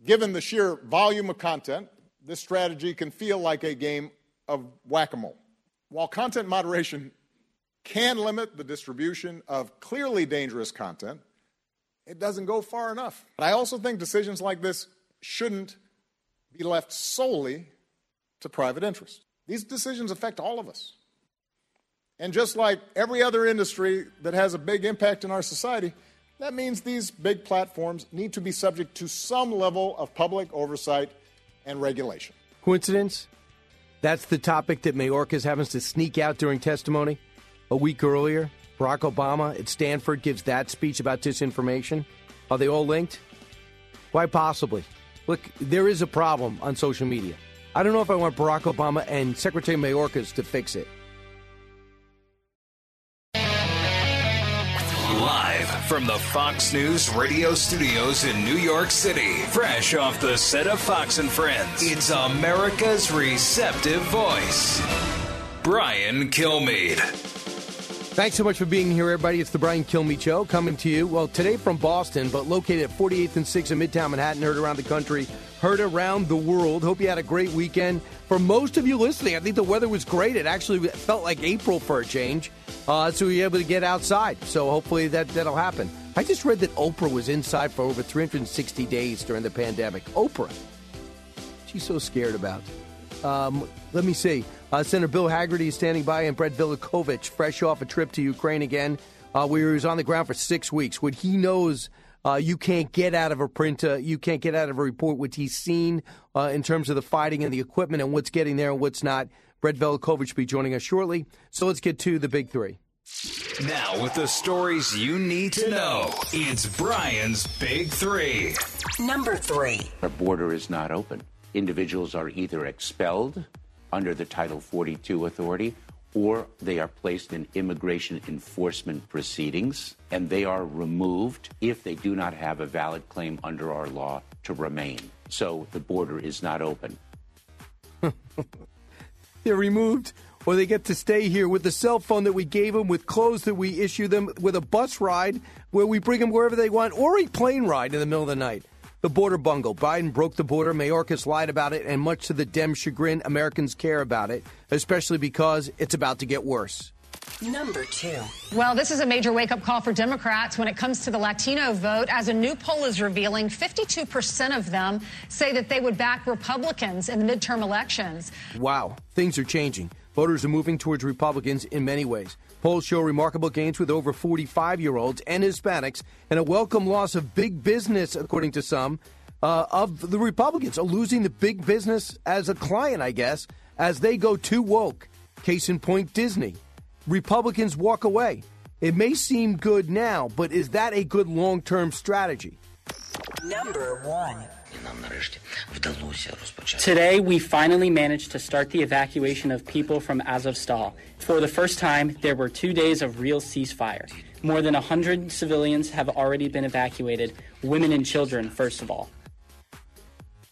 Given the sheer volume of content, this strategy can feel like a game of whack a mole. While content moderation can limit the distribution of clearly dangerous content, it doesn't go far enough. But I also think decisions like this shouldn't be left solely to private interests. These decisions affect all of us. And just like every other industry that has a big impact in our society, that means these big platforms need to be subject to some level of public oversight and regulation. Coincidence? That's the topic that Mayorkas happens to sneak out during testimony. A week earlier, Barack Obama at Stanford gives that speech about disinformation. Are they all linked? Why possibly? Look, there is a problem on social media. I don't know if I want Barack Obama and Secretary Mayorkas to fix it. Live from the Fox News radio studios in New York City, fresh off the set of Fox and Friends, it's America's receptive voice, Brian Kilmeade. Thanks so much for being here, everybody. It's the Brian Kilmeade Show coming to you, well, today from Boston, but located at 48th and 6th in Midtown Manhattan, heard around the country, heard around the world. Hope you had a great weekend. For most of you listening, I think the weather was great. It actually felt like April for a change uh, so we were able to get outside. So hopefully that, that'll happen. I just read that Oprah was inside for over 360 days during the pandemic. Oprah. She's so scared about. Um, let me see. Uh, Senator Bill Hagerty is standing by, and Brett Velicovich, fresh off a trip to Ukraine again. Uh, where he was on the ground for six weeks. What he knows uh, you can't get out of a print, uh, you can't get out of a report, what he's seen uh, in terms of the fighting and the equipment and what's getting there and what's not. Brett Velicovich will be joining us shortly. So let's get to the big three. Now, with the stories you need to know, it's Brian's Big Three. Number three. Our border is not open. Individuals are either expelled under the Title 42 authority or they are placed in immigration enforcement proceedings and they are removed if they do not have a valid claim under our law to remain. So the border is not open. they're removed or they get to stay here with the cell phone that we gave them, with clothes that we issue them, with a bus ride where we bring them wherever they want, or a plane ride in the middle of the night. The border bungle. Biden broke the border. Mayorkas lied about it, and much to the Dem chagrin, Americans care about it, especially because it's about to get worse. Number two. Well, this is a major wake up call for Democrats when it comes to the Latino vote. As a new poll is revealing, 52% of them say that they would back Republicans in the midterm elections. Wow, things are changing. Voters are moving towards Republicans in many ways. Polls show remarkable gains with over 45 year olds and Hispanics, and a welcome loss of big business, according to some, uh, of the Republicans, are losing the big business as a client, I guess, as they go too woke. Case in point, Disney. Republicans walk away. It may seem good now, but is that a good long term strategy? Number one. Today, we finally managed to start the evacuation of people from Azovstal. For the first time, there were two days of real ceasefire. More than 100 civilians have already been evacuated, women and children, first of all.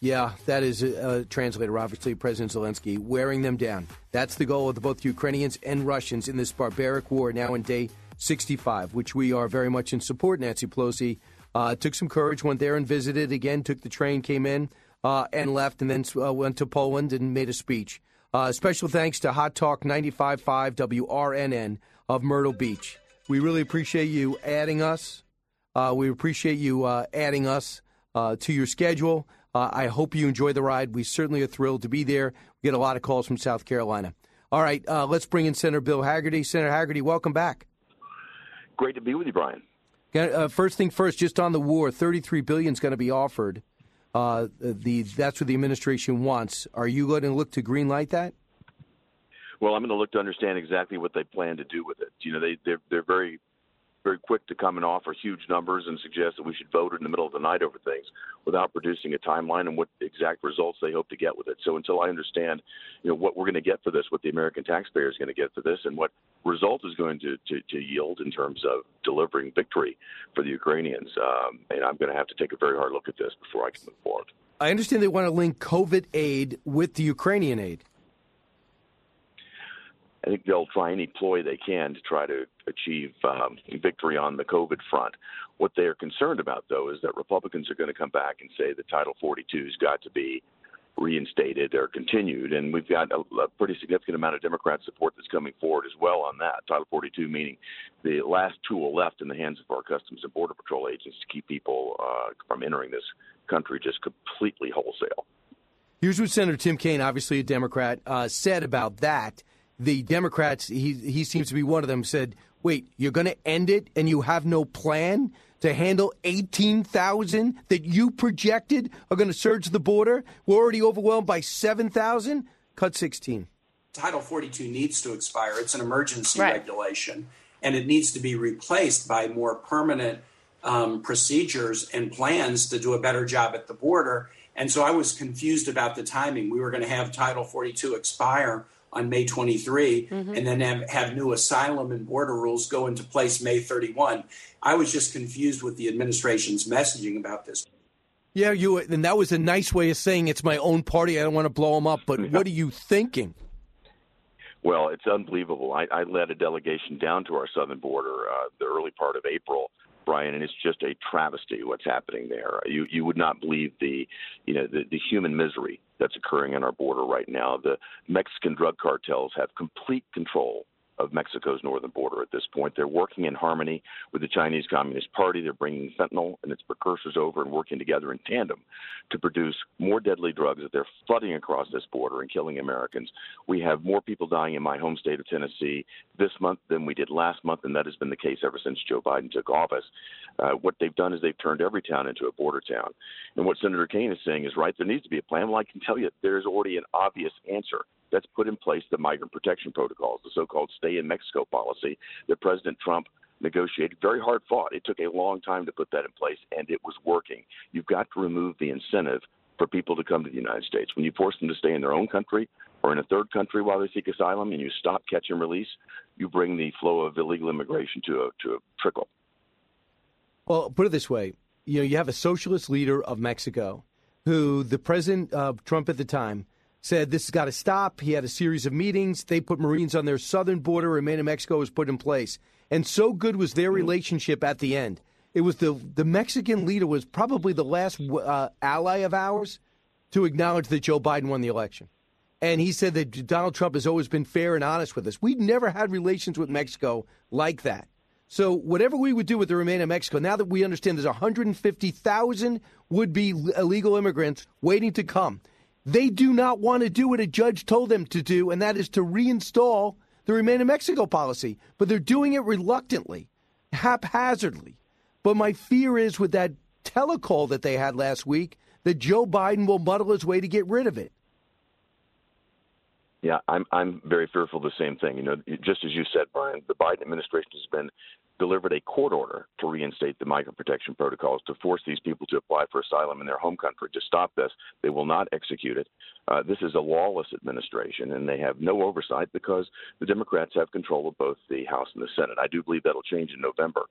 Yeah, that is uh, translated, obviously, President Zelensky, wearing them down. That's the goal of the both Ukrainians and Russians in this barbaric war now in day 65, which we are very much in support. Nancy Pelosi uh, took some courage, went there and visited again, took the train, came in, uh, and left, and then uh, went to Poland and made a speech. Uh, special thanks to Hot Talk 95.5 WRNN of Myrtle Beach. We really appreciate you adding us. Uh, we appreciate you uh, adding us to your schedule. I hope you enjoy the ride. We certainly are thrilled to be there. We get a lot of calls from South Carolina. All right, let's bring in Senator Bill Hagerty. Senator Hagerty, welcome back. Great to be with you, Brian. Uh, first thing first, just on the war, thirty-three billion is going to be offered. Uh, the that's what the administration wants. Are you going to look to greenlight that? Well, I'm going to look to understand exactly what they plan to do with it. You know, they they're, they're very very quick to come and offer huge numbers and suggest that we should vote in the middle of the night over things without producing a timeline and what exact results they hope to get with it. So until I understand, you know, what we're going to get for this, what the American taxpayer is going to get for this, and what result is going to, to, to yield in terms of delivering victory for the Ukrainians, um, and I'm going to have to take a very hard look at this before I can move forward. I understand they want to link COVID aid with the Ukrainian aid. I think they'll try any ploy they can to try to achieve um, victory on the COVID front. What they are concerned about, though, is that Republicans are going to come back and say that Title 42 has got to be reinstated or continued, and we've got a, a pretty significant amount of Democrat support that's coming forward as well on that. Title 42 meaning the last tool left in the hands of our Customs and Border Patrol agents to keep people uh, from entering this country just completely wholesale. Here's what Senator Tim Kaine, obviously a Democrat, uh, said about that the Democrats, he, he seems to be one of them, said, wait, you're going to end it and you have no plan to handle 18,000 that you projected are going to surge the border? We're already overwhelmed by 7,000. Cut 16. Title 42 needs to expire. It's an emergency right. regulation, and it needs to be replaced by more permanent um, procedures and plans to do a better job at the border. And so I was confused about the timing. We were going to have Title 42 expire on May 23 mm-hmm. and then have, have, new asylum and border rules go into place May 31. I was just confused with the administration's messaging about this. Yeah, you and that was a nice way of saying it's my own party. I don't want to blow them up, but what are you thinking? Well, it's unbelievable. I, I led a delegation down to our southern border uh, the early part of April Brian, and it's just a travesty what's happening there. You you would not believe the you know the, the human misery that's occurring on our border right now. The Mexican drug cartels have complete control of Mexico's northern border at this point. They're working in harmony with the Chinese Communist Party. They're bringing fentanyl and its precursors over and working together in tandem to produce more deadly drugs that they're flooding across this border and killing Americans. We have more people dying in my home state of Tennessee this month than we did last month, and that has been the case ever since Joe Biden took office. Uh, what they've done is they've turned every town into a border town. And what Senator Kaine is saying is right. There needs to be a plan. Well, I can tell you there's already an obvious answer that's put in place the migrant protection protocols, the so-called stay in Mexico policy that President Trump negotiated, very hard fought. It took a long time to put that in place, and it was working. You've got to remove the incentive for people to come to the United States. When you force them to stay in their own country or in a third country while they seek asylum, and you stop, catch, and release, you bring the flow of illegal immigration to a to a trickle. Well, put it this way: you know, you have a socialist leader of Mexico, who the president uh, Trump at the time said this has got to stop. He had a series of meetings. They put Marines on their southern border. Remain in Mexico was put in place. And so good was their relationship at the end. It was the the Mexican leader was probably the last uh, ally of ours to acknowledge that Joe Biden won the election. And he said that Donald Trump has always been fair and honest with us. We've never had relations with Mexico like that. So whatever we would do with the Remain in Mexico, now that we understand there's 150,000 would-be illegal immigrants waiting to come, they do not want to do what a judge told them to do, and that is to reinstall the Remain in Mexico policy. But they're doing it reluctantly, haphazardly. But my fear is with that telecall that they had last week that Joe Biden will muddle his way to get rid of it. Yeah, I'm I'm very fearful of the same thing. You know, just as you said, Brian, the Biden administration has been delivered a court order to reinstate the migrant protection protocols to force these people to apply for asylum in their home country. To stop this, they will not execute it. Uh, this is a lawless administration, and they have no oversight because the Democrats have control of both the House and the Senate. I do believe that'll change in November.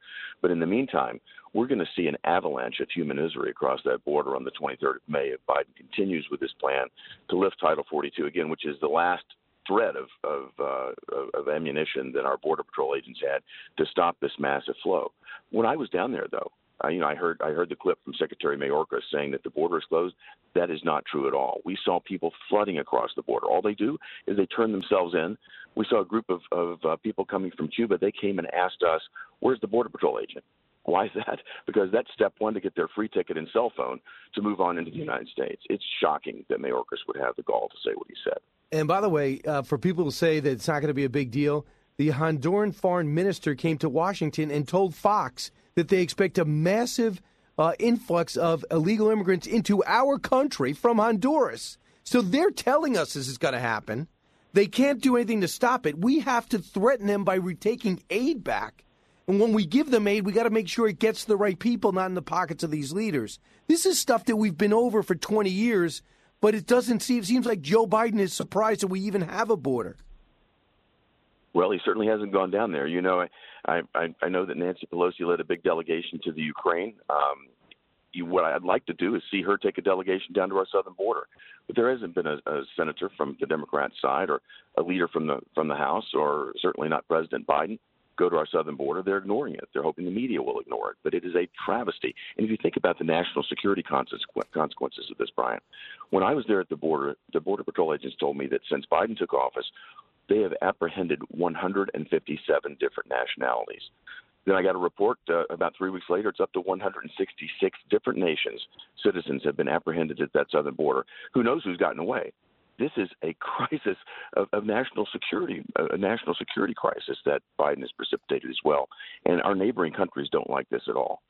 But in the meantime, we're going to see an avalanche of human misery across that border on the 23rd of May if Biden continues with this plan to lift Title 42 again, which is the last thread of of, uh, of ammunition that our border patrol agents had to stop this massive flow. When I was down there, though, uh, you know, I heard I heard the clip from Secretary Mayorkas saying that the border is closed. That is not true at all. We saw people flooding across the border. All they do is they turn themselves in. We saw a group of of uh, people coming from Cuba. They came and asked us, "Where's the border patrol agent?" Why is that? Because that's step one to get their free ticket and cell phone to move on into the United States. It's shocking that Mayorkas would have the gall to say what he said. And by the way, uh, for people to say that it's not going to be a big deal, the Honduran foreign minister came to Washington and told Fox that they expect a massive uh, influx of illegal immigrants into our country from Honduras. So they're telling us this is going to happen. They can't do anything to stop it. We have to threaten them by retaking aid back. And when we give them aid, we got to make sure it gets to the right people, not in the pockets of these leaders. This is stuff that we've been over for 20 years but it doesn't seem seems like Joe Biden is surprised that we even have a border. Well, he certainly hasn't gone down there. You know, I I, I know that Nancy Pelosi led a big delegation to the Ukraine. Um, what I'd like to do is see her take a delegation down to our southern border, but there hasn't been a, a senator from the Democrat side or a leader from the from the House, or certainly not President Biden go to our southern border, they're ignoring it. They're hoping the media will ignore it. But it is a travesty. And if you think about the national security consequences of this, Brian, when I was there at the border, the Border Patrol agents told me that since Biden took office, they have apprehended 157 different nationalities. Then I got a report uh, about three weeks later. It's up to 166 different nations. Citizens have been apprehended at that southern border. Who knows who's gotten away? This is a crisis of, of national security, a national security crisis that Biden has precipitated as well. And our neighboring countries don't like this at all.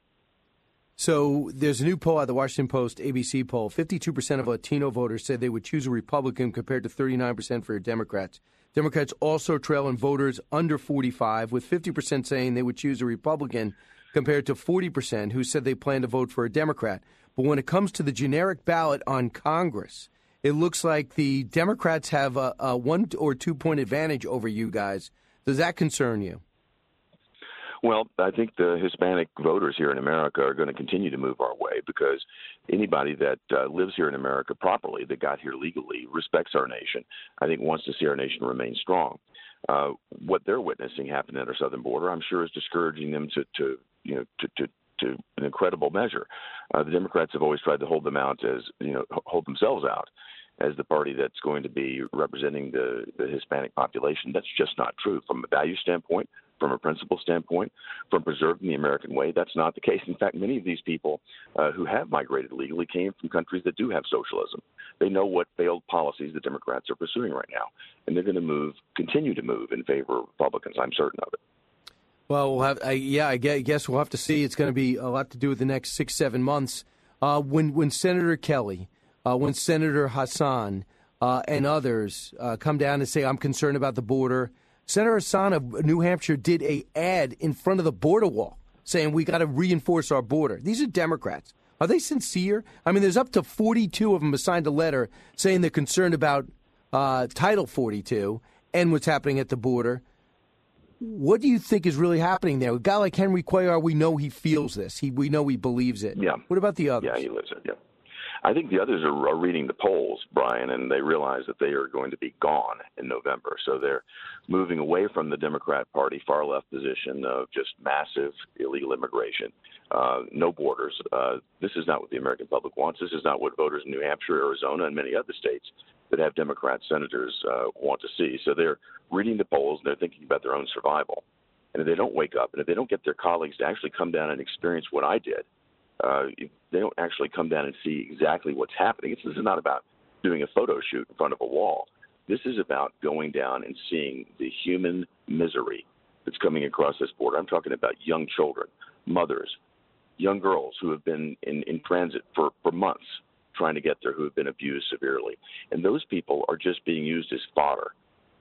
So there's a new poll at the Washington Post ABC poll. 52% of Latino voters said they would choose a Republican compared to 39% for Democrats. Democrats also trail in voters under 45, with 50% saying they would choose a Republican compared to 40% who said they plan to vote for a Democrat. But when it comes to the generic ballot on Congress, it looks like the Democrats have a, a one or two point advantage over you guys. Does that concern you? Well, I think the Hispanic voters here in America are going to continue to move our way because anybody that uh, lives here in America properly, that got here legally, respects our nation. I think wants to see our nation remain strong. Uh, what they're witnessing happen at our southern border, I'm sure, is discouraging them to, to you know, to, to to an incredible measure. Uh, the Democrats have always tried to hold them out as you know, hold themselves out as the party that's going to be representing the, the Hispanic population. That's just not true. From a value standpoint, from a principle standpoint, from preserving the American way, that's not the case. In fact, many of these people uh, who have migrated legally came from countries that do have socialism. They know what failed policies the Democrats are pursuing right now, and they're going to move, continue to move in favor of Republicans. I'm certain of it. Well, we'll have, I, yeah, I guess we'll have to see. It's going to be a lot to do with the next six, seven months. Uh, when when Senator Kelly uh, when Senator Hassan uh, and others uh, come down and say, I'm concerned about the border. Senator Hassan of New Hampshire did a ad in front of the border wall saying we got to reinforce our border. These are Democrats. Are they sincere? I mean, there's up to 42 of them signed a letter saying they're concerned about uh, Title 42 and what's happening at the border. What do you think is really happening there? A guy like Henry Cuellar, we know he feels this. He, we know he believes it. Yeah. What about the others? Yeah, he lives it. Yeah. I think the others are, are reading the polls, Brian, and they realize that they are going to be gone in November. So they're moving away from the Democrat Party far left position of just massive illegal immigration, uh, no borders. Uh, this is not what the American public wants. This is not what voters in New Hampshire, Arizona, and many other states that have Democrat senators uh, want to see. So they're reading the polls and they're thinking about their own survival. And if they don't wake up and if they don't get their colleagues to actually come down and experience what I did, uh, they don't actually come down and see exactly what's happening. This is not about doing a photo shoot in front of a wall. This is about going down and seeing the human misery that's coming across this border. I'm talking about young children, mothers, young girls who have been in, in transit for, for months trying to get there who have been abused severely. And those people are just being used as fodder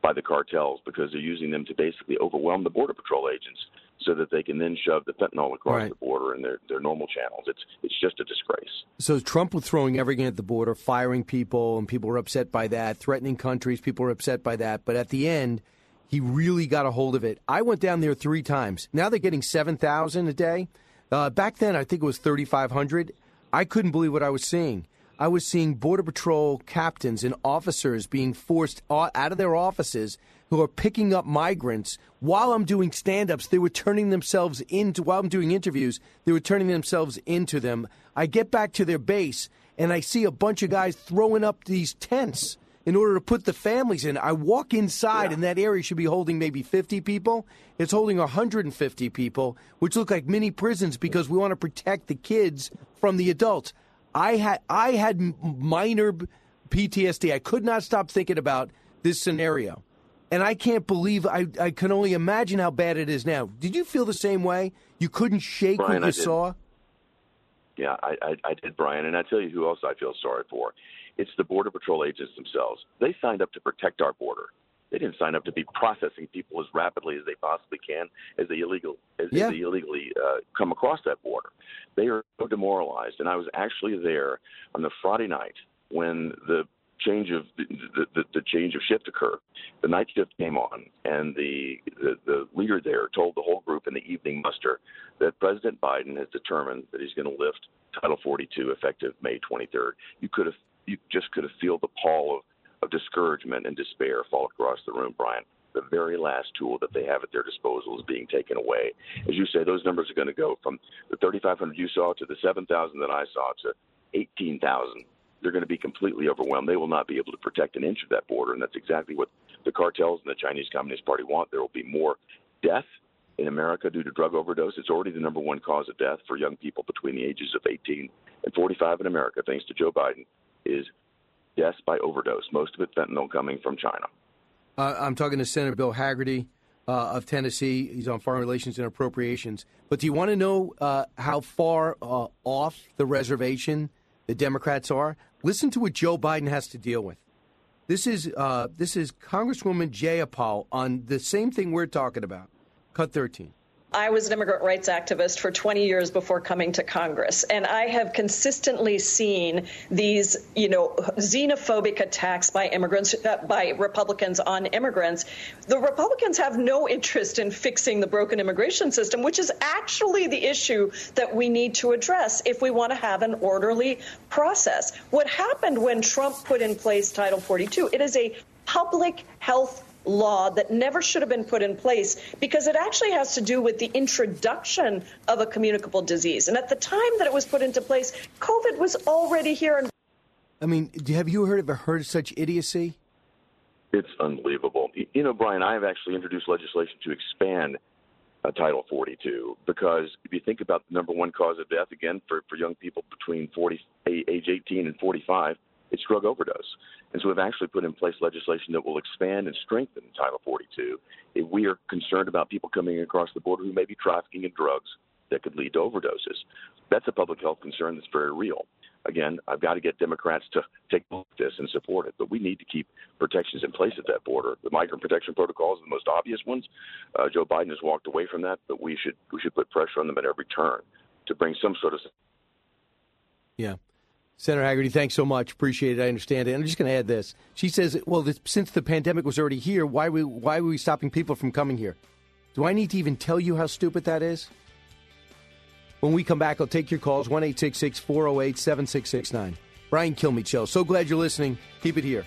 by the cartels because they're using them to basically overwhelm the Border Patrol agents so that they can then shove the fentanyl across Right. the border in their, their normal channels. It's it's just a disgrace. So Trump was throwing everything at the border, firing people, and people were upset by that, threatening countries. People were upset by that. But at the end, he really got a hold of it. I went down there three times. Now they're getting 7,000 a day. Uh, back then, I think it was 3,500. I couldn't believe what I was seeing. I was seeing Border Patrol captains and officers being forced out of their offices who are picking up migrants. While I'm doing stand ups, they were turning themselves into, while I'm doing interviews, they were turning themselves into them. I get back to their base and I see a bunch of guys throwing up these tents in order to put the families in. I walk inside, and that area should be holding maybe 50 people. It's holding 150 people, which look like mini prisons because we want to protect the kids from the adults. I had I had minor PTSD. I could not stop thinking about this scenario. And I can't believe I, I can only imagine how bad it is now. Did you feel the same way? You couldn't shake Brian, what you saw? Yeah, I, I, I did, Brian, and I tell you who else I feel sorry for. It's the Border Patrol agents themselves. They signed up to protect our border. They didn't sign up to be processing people as rapidly as they possibly can as they illegal as, Yeah. as they illegally uh, come across that border. They are so demoralized. And I was actually there on the Friday night when the change of the, the, the, change of shift occurred. The night shift came on, and the, the the leader there told the whole group in the evening muster that President Biden has determined that he's going to lift Title 42 effective May 23rd. You could have you just could have feel the pall of, of discouragement and despair fall across the room, Brian. The very last tool that they have at their disposal is being taken away. As you say, those numbers are going to go from the 3,500 you saw to the 7,000 that I saw to 18,000 they're going to be completely overwhelmed. They will not be able to protect an inch of that border, and that's exactly what the cartels and the Chinese Communist Party want. There will be more death in America due to drug overdose. It's already the number one cause of death for young people between the ages of 18 and 45 in America, thanks to Joe Biden, is deaths by overdose. Most of it fentanyl coming from China. Uh, I'm talking to Senator Bill Hagerty uh, of Tennessee. He's on Foreign Relations and Appropriations. But do you want to know uh, how far uh, off the reservation the Democrats are? Listen to what Joe Biden has to deal with. This is uh, this is Congresswoman Jayapal on the same thing we're talking about. Cut 13. I was an immigrant rights activist for 20 years before coming to Congress, and I have consistently seen these, you know, xenophobic attacks by immigrants, uh, by Republicans on immigrants. The Republicans have no interest in fixing the broken immigration system, which is actually the issue that we need to address if we want to have an orderly process. What happened when Trump put in place Title 42? It is a public health law that never should have been put in place because it actually has to do with the introduction of a communicable disease. And at the time that it was put into place, COVID was already here. And I mean, have you heard of heard of such idiocy? It's unbelievable. You know, Brian, I have actually introduced legislation to expand uh, Title 42 because if you think about the number one cause of death, again, for, for young people between 40, age 18 and 45, it's drug overdose. And so we've actually put in place legislation that will expand and strengthen Title 42 if we are concerned about people coming across the border who may be trafficking in drugs that could lead to overdoses. That's a public health concern that's very real. Again, I've got to get Democrats to take this and support it, but we need to keep protections in place at that border. The migrant protection protocols are the most obvious ones. Uh, Joe Biden has walked away from that, but we should we should put pressure on them at every turn to bring some sort of Yeah. Senator Hagerty, thanks so much. Appreciate it. I understand it. And I'm just going to add this. She says, well, this, since the pandemic was already here, why, we, why were we stopping people from coming here? Do I need to even tell you how stupid that is? When we come back, I'll take your calls 1 408 7669. Brian Kilmeade Show. So glad you're listening. Keep it here.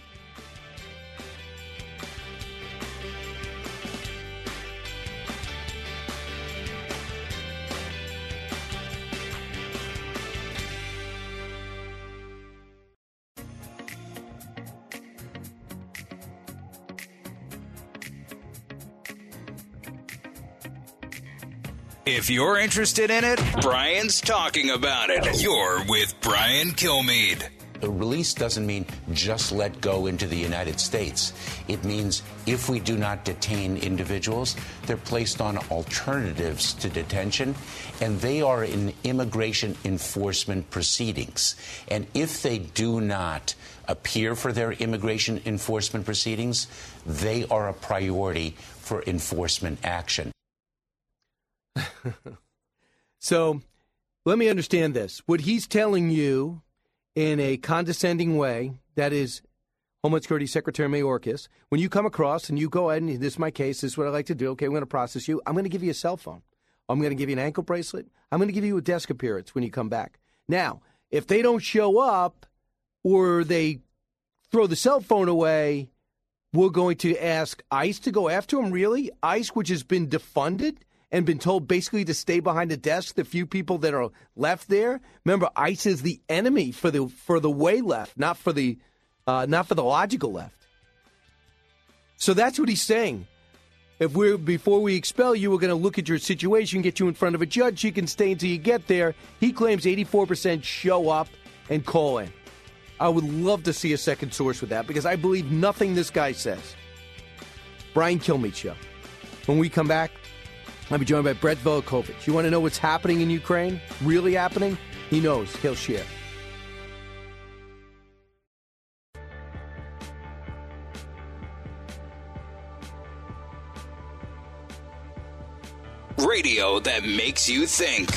If you're interested in it, Brian's talking about it. You're with Brian Kilmeade. The release doesn't mean just let go into the United States. It means if we do not detain individuals, they're placed on alternatives to detention, and they are in immigration enforcement proceedings. And if they do not appear for their immigration enforcement proceedings, they are a priority for enforcement action. so let me understand this. What he's telling you in a condescending way, that is Homeland Security Secretary Mayorkas, when you come across and you go ahead and this is my case, this is what I like to do. Okay, I'm going to process you. I'm going to give you a cell phone. I'm going to give you an ankle bracelet. I'm going to give you a desk appearance when you come back. Now, if they don't show up or they throw the cell phone away, we're going to ask ICE to go after him. Really? ICE, which has been defunded and been told basically to stay behind the desk, the few people that are left there. Remember, ICE is the enemy for the for the way left, not for the uh, not for the logical left. So that's what he's saying. If we're before we expel you, we're going to look at your situation, get you in front of a judge. You can stay until you get there. He claims 84% show up and call in. I would love to see a second source with that because I believe nothing this guy says. Brian Kilmeade Show. When we come back, I'll be joined by Brett Velicovich. You want to know what's happening in Ukraine? Really happening? He knows. He'll share. Radio that makes you think.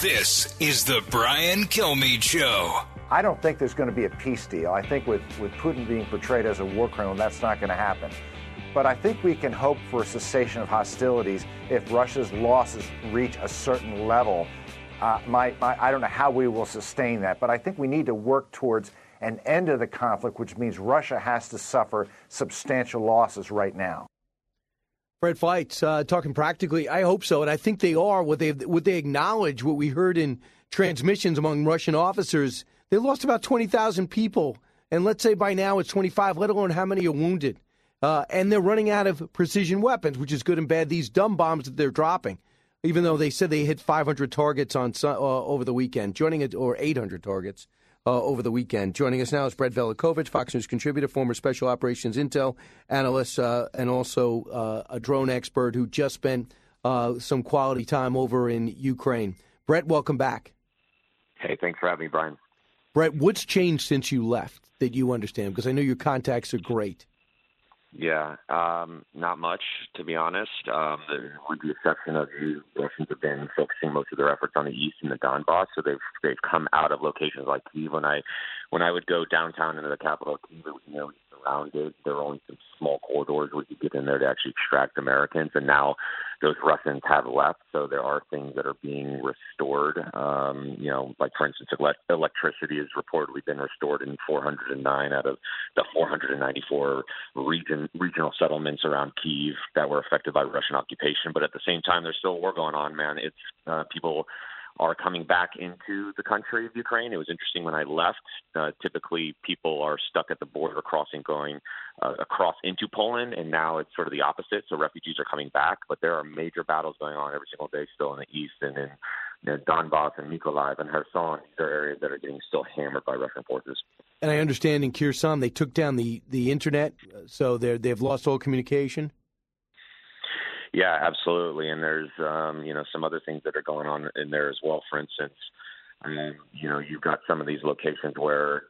This is the Brian Kilmeade Show. I don't think there's going to be a peace deal. I think with, with Putin being portrayed as a war criminal, that's not going to happen. But I think we can hope for a cessation of hostilities if Russia's losses reach a certain level. Uh, my, my, I don't know how we will sustain that, but I think we need to work towards an end of the conflict, which means Russia has to suffer substantial losses right now. Fred Fleitz, uh, talking practically, I hope so, and I think they are. What they would they acknowledge what we heard in transmissions among Russian officers? They lost about twenty thousand people, and let's say by now it's twenty five. Let alone how many are wounded. Uh, and they're running out of precision weapons, which is good and bad. These dumb bombs that they're dropping, even though they said they hit 500 targets on uh, over the weekend, joining it or 800 targets uh, over the weekend. Joining us now is Brett Velicovich, Fox News contributor, former Special Operations Intel analyst, uh, and also uh, a drone expert who just spent uh, some quality time over in Ukraine. Brett, welcome back. Hey, thanks for having me, Brian. Brett, what's changed since you left that you understand? Because I know your contacts are great. Yeah, um, not much to be honest. Um, with the exception of the Russians have been focusing most of their efforts on the east and the Donbass, so they've they've come out of locations like Kiev. When I when I would go downtown into the capital of Kiev, it was nearly surrounded. There were only some small corridors where you could get in there to actually extract Americans, and now those Russians have left. So there are things that are being restored. Um, you know, like for instance, ele- electricity has reportedly been restored in 409 out of the 494 region regional settlements around Kiev that were affected by Russian occupation. But at the same time, there's still war going on, man. It's uh, people are coming back into the country of Ukraine. It was interesting when I left. Uh, typically, people are stuck at the border crossing, going uh, across into Poland, and now it's sort of the opposite. So refugees are coming back, but there are major battles going on every single day still in the east and in you know, Donbass and Mykolaiv and Kherson. These are areas that are getting still hammered by Russian forces. And I understand in Kherson they took down the, the internet, so they they've lost all communication. Yeah, absolutely. And there's um, you know some other things that are going on in there as well. For instance, um, you know you've got some of these locations where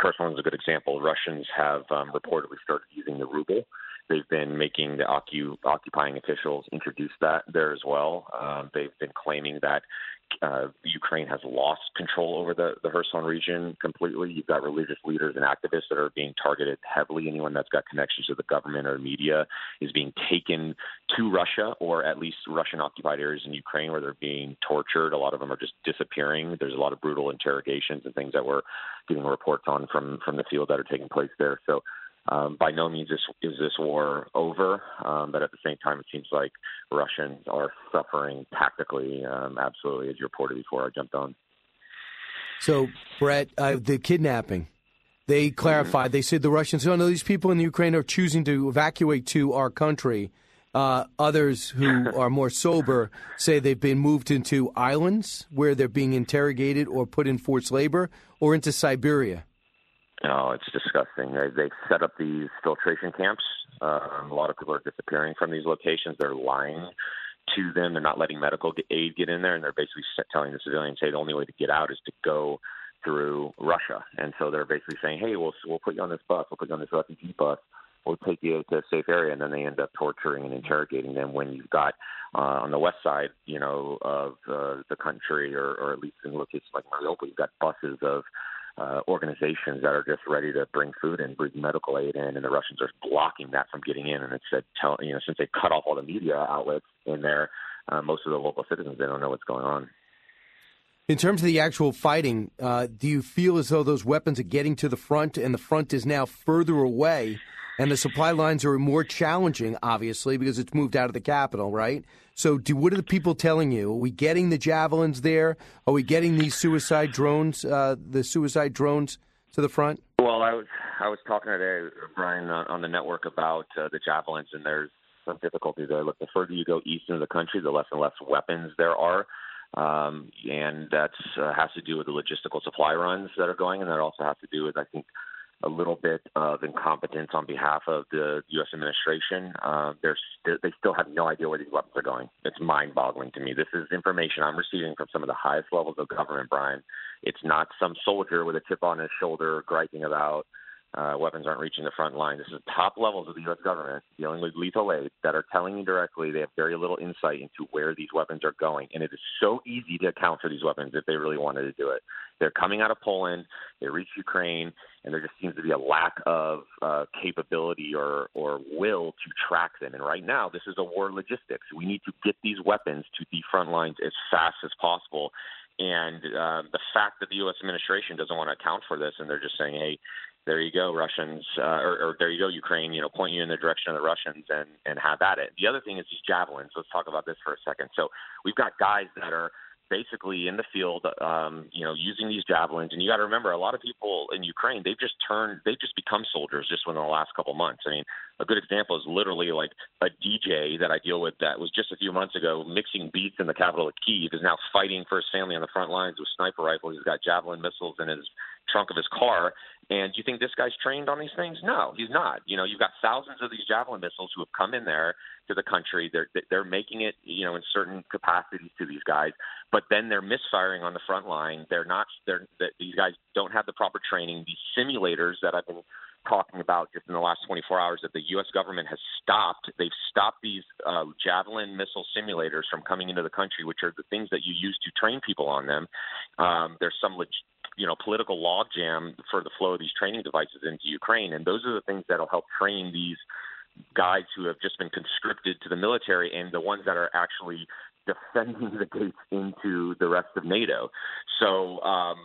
Kherson is a good example. Russians have um, reportedly started using the ruble. They've been making the occu- occupying officials introduce that there as well. Um, they've been claiming that uh, Ukraine has lost control over the, the Kherson region completely. You've got religious leaders and activists that are being targeted heavily. Anyone that's got connections to the government or media is being taken to Russia or at least Russian occupied areas in Ukraine where they're being tortured. A lot of them are just disappearing. There's a lot of brutal interrogations and things that we're getting reports on from, from the field that are taking place there. So um, by no means is, is this war over, um, but at the same time, it seems like Russians are suffering tactically, um, absolutely, as you reported before I jumped on. So, Brett, uh, the kidnapping, they clarified. Mm-hmm. They said the Russians, oh no, these people in the Ukraine are choosing to evacuate to our country. Uh, others who are more sober say they've been moved into islands where they're being interrogated or put in forced labor or into Siberia. No, it's disgusting. They, they've set up these filtration camps. Um, a lot of people are disappearing from these locations. They're lying to them. They're not letting medical aid get in there, and they're basically telling the civilians, "Hey, the only way to get out is to go through Russia." And so they're basically saying, "Hey, we'll we'll put you on this bus. We'll put you on this refugee bus." we'll take you to a safe area, and then they end up torturing and interrogating them. When you've got uh, on the west side, you know, of uh, the country, or, or at least in locations like Mariupol, you've got buses of uh, organizations that are just ready to bring food and bring medical aid in, and the Russians are blocking that from getting in. And it said, tell, you know, since they cut off all the media outlets in there, uh, most of the local citizens they don't know what's going on. In terms of the actual fighting, uh, do you feel as though those weapons are getting to the front, and the front is now further away, and the supply lines are more challenging, obviously, because it's moved out of the capital, right? So, do what are the people telling you? Are we getting the javelins there? Are we getting these suicide drones, uh, the suicide drones to the front? Well, I was I was talking today, Brian, on, on the network about uh, the javelins, and there's some difficulty there. Look, the further you go east into the country, the less and less weapons there are. Um, and that uh, has to do with the logistical supply runs that are going, and that also has to do with, I think, a little bit of incompetence on behalf of the U.S. administration. Uh, they're st- they still have no idea where these weapons are going. It's mind-boggling to me. This is information I'm receiving from some of the highest levels of government, Brian. It's not some soldier with a chip on his shoulder griping about uh, weapons aren't reaching the front line. This is top levels of the U.S. government dealing with lethal aid that are telling you directly they have very little insight into where these weapons are going. And it is so easy to account for these weapons if they really wanted to do it. They're coming out of Poland, they reach Ukraine, and there just seems to be a lack of uh, capability or, or will to track them. And right now, this is a war logistics. We need to get these weapons to the front lines as fast as possible. And uh, the fact that the U.S. administration doesn't want to account for this, and they're just saying, "Hey, there you go, Russians, uh, or, or there you go, Ukraine. You know, point you in the direction of the Russians and and have at it. The other thing is these javelins. Let's talk about this for a second. So we've got guys that are basically in the field, um, you know, using these javelins. And you got to remember, a lot of people in Ukraine, they've just turned, they've just become soldiers just within the last couple months. I mean, a good example is literally like a DJ that I deal with that was just a few months ago mixing beats in the capital of Kiev is now fighting for his family on the front lines with sniper rifles. He's got javelin missiles in his trunk of his car. And do you think this guy's trained on these things? No, he's not. You know, you've got thousands of these javelin missiles who have come in there to the country. They're they're making it, you know, in certain capacities to these guys, but then they're misfiring on the front line. They're not. They're that these guys don't have the proper training. These simulators that I've been talking about just in the last 24 hours that the U.S. government has stopped. They've stopped these uh, Javelin missile simulators from coming into the country, which are the things that you use to train people on them. Um, there's some leg- you know political logjam for the flow of these training devices into Ukraine, and those are the things that'll help train these guys who have just been conscripted to the military and the ones that are actually defending the gates into the rest of NATO. So um,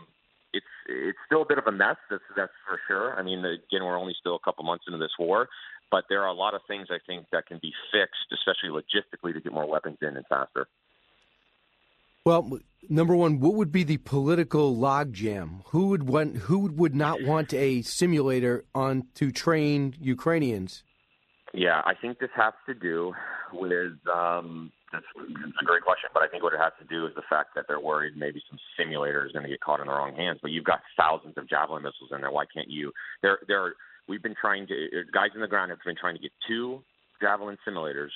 it's it's still a bit of a mess. That's that's for sure. I mean, again, we're only still a couple months into this war, but there are a lot of things I think that can be fixed, especially logistically, to get more weapons in and faster. Well, number one, what would be the political logjam? Who would want? Who would not want a simulator on to train Ukrainians? Yeah, I think this has to do with um, that's, a great question, but I think what it has to do is the fact that they're worried maybe some simulator is going to get caught in the wrong hands. But you've got thousands of javelin missiles in there. Why can't you? There, there. Are, we've been trying to guys in the ground have been trying to get two javelin simulators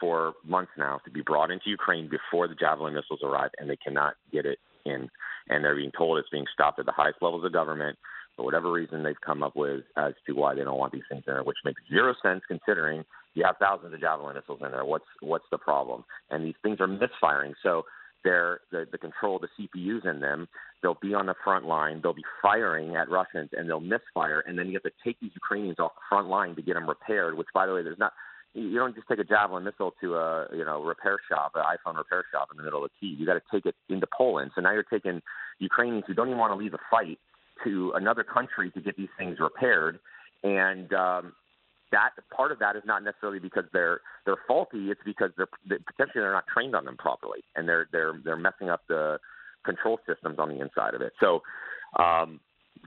for months now to be brought into Ukraine before the javelin missiles arrive, and they cannot get it in. And they're being told it's being stopped at the highest levels of government for whatever reason they've come up with as to why they don't want these things in there, which makes zero sense considering you have thousands of javelin missiles in there. What's what's the problem? And these things are misfiring. So they're the, the control of the CPUs in them. They'll be on the front line. They'll be firing at Russians, and they'll misfire. And then you have to take these Ukrainians off the front line to get them repaired. Which, by the way, there's not. You don't just take a javelin missile to a you know repair shop, an iPhone repair shop in the middle of the Kiev. You got to take it into Poland. So now you're taking Ukrainians who don't even want to leave the fight to another country to get these things repaired, and um, that part of that is not necessarily because they're they're faulty. It's because they're they, potentially they're not trained on them properly, and they're they're they're messing up the control systems on the inside of it. So. Um,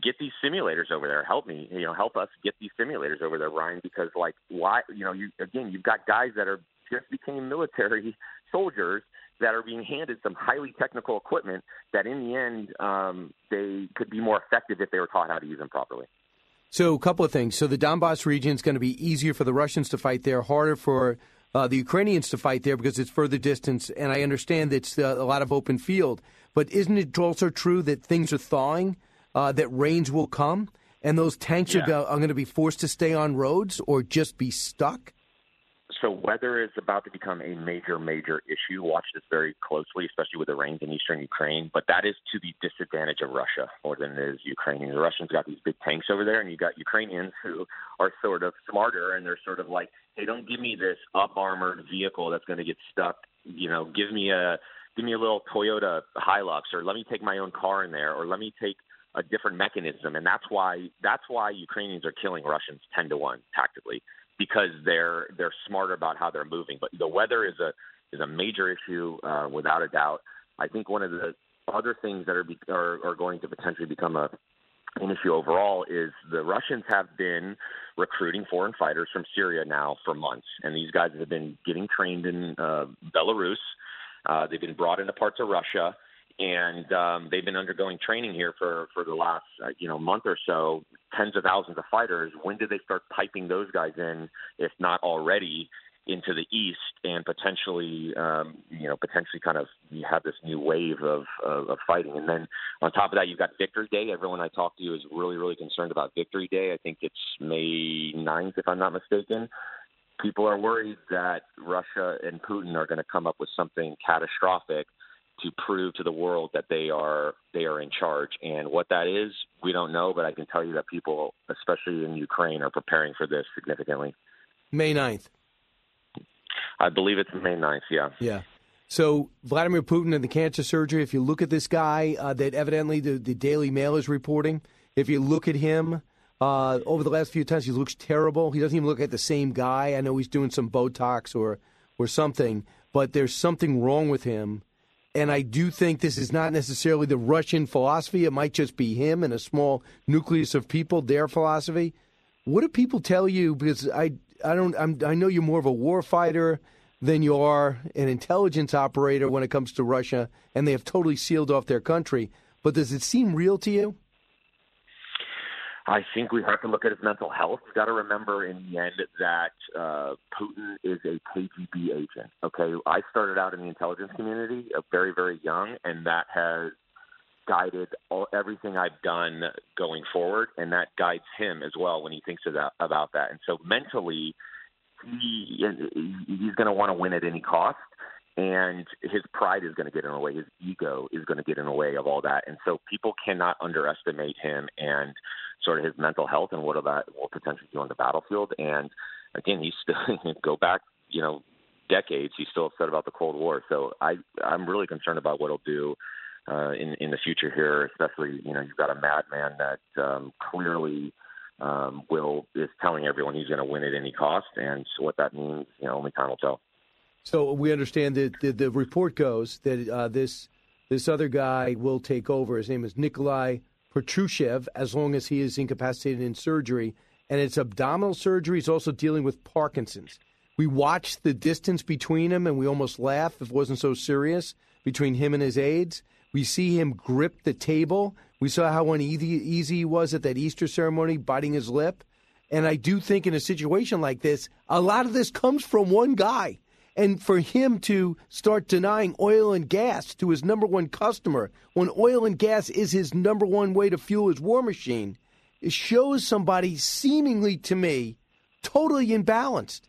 get these simulators over there. Help me, you know, help us get these simulators over there, Ryan. Because like, why, you know, you again, you've got guys that are just became military soldiers that are being handed some highly technical equipment that in the end um, they could be more effective if they were taught how to use them properly. So, a couple of things. So, the Donbass region is going to be easier for the Russians to fight there, harder for uh, the Ukrainians to fight there because it's further distance. And I understand it's uh, a lot of open field. But isn't it also true that things are thawing, uh, that rains will come? and those tanks Yeah. are, go, are going to be forced to stay on roads or just be stuck? So weather is about to become a major, major issue. Watch this very closely, especially with the rains in eastern Ukraine. But that is to the disadvantage of Russia more than it is Ukraine. The Russians got these big tanks over there, and you got Ukrainians who are sort of smarter, and they're sort of like, hey, don't give me this up armored vehicle that's going to get stuck. You know, give me a give me a little Toyota Hilux, or let me take my own car in there, or let me take a different mechanism. And that's why that's why Ukrainians are killing Russians ten to one tactically because they're they're smarter about how they're moving. But the weather is a is a major issue uh, without a doubt. I think one of the other things that are be, are, are going to potentially become a an issue overall is the Russians have been recruiting foreign fighters from Syria now for months, and these guys have been getting trained in uh, Belarus. Uh, they've been brought into parts of Russia, and um, they've been undergoing training here for for the last uh, you know month or so. Tens of thousands of fighters. When did they start piping those guys in, if not already? into the east and potentially um, you know potentially kind of you have this new wave of, of of fighting and then on top of that you've got victory day everyone i talk to is really really concerned about victory day i think it's may 9th if i'm not mistaken people are worried that russia and putin are going to come up with something catastrophic to prove to the world that they are they are in charge and what that is we don't know but i can tell you that people especially in ukraine are preparing for this significantly May 9th. I believe it's May 9th, yeah. Yeah. So Vladimir Putin and the cancer surgery. If you look at this guy uh, that evidently the, the Daily Mail is reporting, if you look at him uh, over the last few times, he looks terrible. He doesn't even look like the same guy. I know he's doing some Botox or or something, but there's something wrong with him. And I do think this is not necessarily the Russian philosophy. It might just be him and a small nucleus of people, their philosophy. What do people tell you? Because I, I don't, I'm, I know you're more of a war fighter than you are an intelligence operator when it comes to Russia, and they have totally sealed off their country. But does it seem real to you? I think we have to look at his mental health. We've got to remember in the end that uh, Putin is a KGB agent. Okay, I started out in the intelligence community, uh, very, very young, and that has guided all, everything I've done going forward, and that guides him as well when he thinks about, about that. And so mentally, he he's going to want to win at any cost, and his pride is going to get in the way. His ego is going to get in the way of all that, and so people cannot underestimate him and sort of his mental health and what that will potentially do on the battlefield. And again, he's still go back, you know, decades. He's still upset about the Cold War, so I I'm really concerned about what he'll do uh, in in the future here. Especially, you know, you've got a madman that um, clearly um, will is telling everyone he's going to win at any cost, and so what that means, you know, only time will tell. So we understand that the, the report goes that uh, this this other guy will take over. His name is Nikolai Patrushev, as long as he is incapacitated in surgery, and it's abdominal surgery. He's also dealing with Parkinson's. We watched the distance between him, and we almost laugh if it wasn't so serious between him and his aides. We see him grip the table. We saw how uneasy easy he was at that Easter ceremony, biting his lip. And I do think in a situation like this, a lot of this comes from one guy. And for him to start denying oil and gas to his number one customer when oil and gas is his number one way to fuel his war machine, it shows somebody seemingly to me totally imbalanced.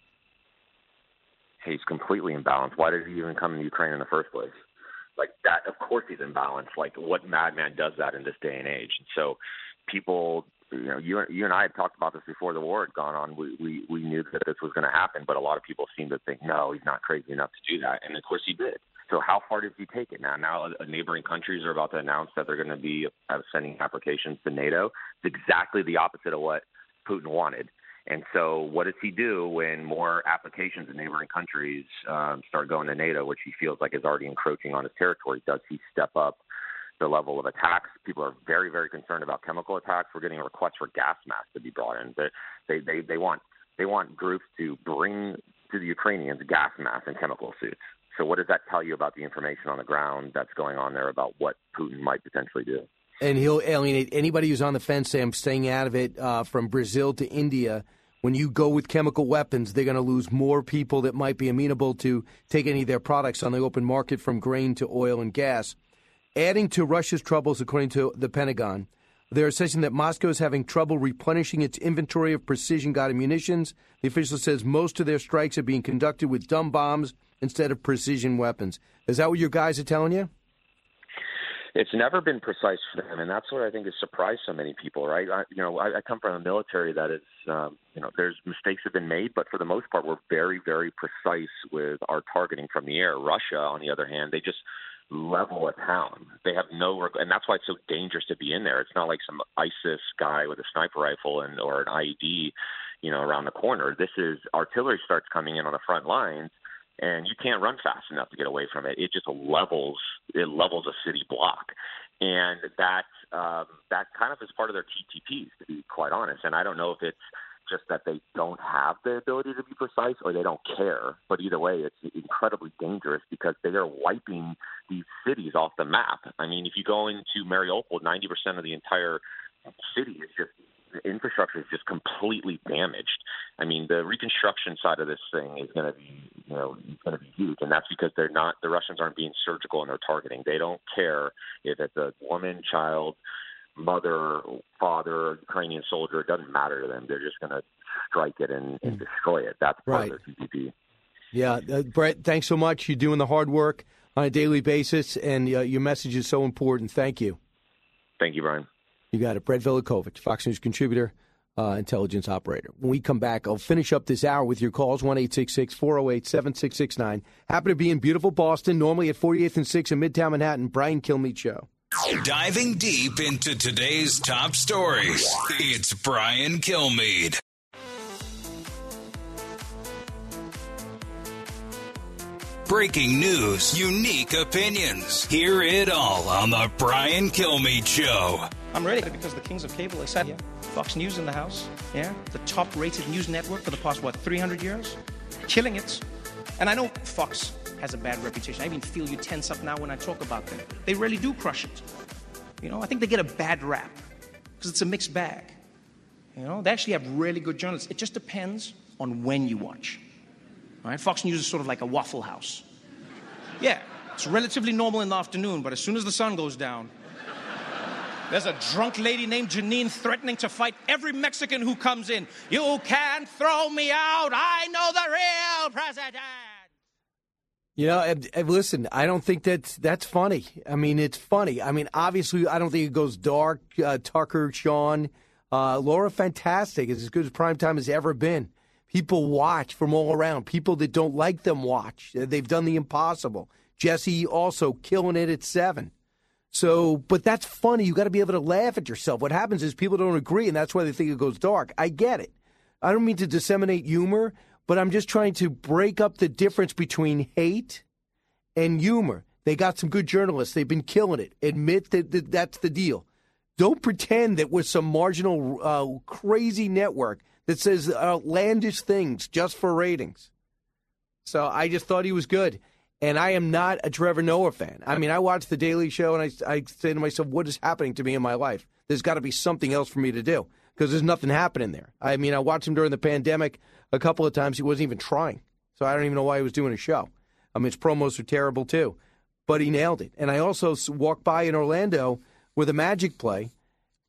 He's completely imbalanced. Why did he even come to Ukraine in the first place? Like that, of course he's imbalanced. Like what madman does that in this day and age? And so people you know, you you and I had talked about this before the war had gone on. We we we knew that this was going to happen, but a lot of people seem to think, no, he's not crazy enough to do that, and of course he did. So how far does he take it now? Now uh, neighboring countries are about to announce that they're going to be uh, sending applications to NATO. It's exactly the opposite of what Putin wanted. And so, what does he do when more applications in neighboring countries um, start going to NATO, which he feels like is already encroaching on his territory? Does he step up the level of attacks. People are very, very concerned about chemical attacks. We're getting requests for gas masks to be brought in. They, they, they, want they want groups to bring to the Ukrainians gas masks and chemical suits. So, what does that tell you about the information on the ground that's going on there about what Putin might potentially do? And he'll alienate anybody who's on the fence. Say, I'm staying out of it. Uh, from Brazil to India, when you go with chemical weapons, they're going to lose more people that might be amenable to take any of their products on the open market, from grain to oil and gas. Adding to Russia's troubles, according to the Pentagon, They're assessing that Moscow is having trouble replenishing its inventory of precision guided munitions. The official says most of their strikes are being conducted with dumb bombs instead of precision weapons. Is that what your guys are telling you? it's never been precise for them, and that's what I think has surprised so many people. Right? I, you know, I, I come from a military that is, um, you know, there's mistakes have been made, but for the most part, we're very, very precise with our targeting from the air. Russia, on the other hand, they just level a town. They have no, and that's why it's so dangerous to be in there. It's not like some ISIS guy with a sniper rifle and or an IED, you know, around the corner. This is artillery starts coming in on the front lines and you can't run fast enough to get away from it. It just levels it levels a city block, and that um, that kind of is part of their TTPs, to be quite honest. And I don't know if it's just that they don't have the ability to be precise or they don't care. But either way, it's incredibly dangerous because they are wiping these cities off the map. I mean, if you go into Mariupol, 90% of the entire city is just the infrastructure is just completely damaged. I mean, the reconstruction side of this thing is going to be, you know, going to be huge, and that's because they're not the Russians aren't being surgical in their targeting. They don't care if it's a woman, child, mother, father, Ukrainian soldier. It doesn't matter to them. They're just going to strike it and, and destroy it. That's part right. of their TTP. Yeah, uh, Brett, thanks so much. You're doing the hard work on a daily basis, and uh, your message is so important. Thank you. Thank you, Brian. You got it. Brett Velicovich, Fox News contributor, uh, intelligence operator. When we come back, I'll finish up this hour with your calls 1 408 7669. Happy to be in beautiful Boston, normally at 48th and 6 in Midtown Manhattan. Brian Kilmeade Show. Diving deep into today's top stories, it's Brian Kilmeade. Breaking news, unique opinions. Hear it all on The Brian Kilmeade Show. I'm ready because the kings of cable are sat here. Fox News in the house. Yeah. The top rated news network for the past, what, 300 years? Killing it. And I know Fox has a bad reputation. I even feel you tense up now when I talk about them. They really do crush it. You know, I think they get a bad rap because it's a mixed bag. You know, they actually have really good journalists. It just depends on when you watch. Right? Fox News is sort of like a Waffle House. Yeah, it's relatively normal in the afternoon, but as soon as the sun goes down, there's a drunk lady named Janine threatening to fight every Mexican who comes in. You can't throw me out. I know the real president. You know, listen, I don't think that's that's funny. I mean, it's funny. I mean, obviously, I don't think it goes dark. Uh, Tucker, Sean, uh, Laura, fantastic. It's as good as prime time has ever been. People watch from all around. People that don't like them watch. They've done the impossible. Jesse also killing it at seven. So, but that's funny. You got to be able to laugh at yourself. What happens is people don't agree, and that's why they think it goes dark. I get it. I don't mean to disseminate humor, but I'm just trying to break up the difference between hate and humor. They got some good journalists. They've been killing it. Admit that, that that's the deal. Don't pretend that we're some marginal, uh, crazy network that says outlandish things just for ratings. So I just thought he was good. And I am not a Trevor Noah fan. I mean, I watch The Daily Show and I, I say to myself, what is happening to me in my life? There's got to be something else for me to do because there's nothing happening there. I mean, I watched him during the pandemic a couple of times. He wasn't even trying. So I don't even know why he was doing a show. I mean, his promos are terrible too, but he nailed it. And I also walked by in Orlando with a Magic play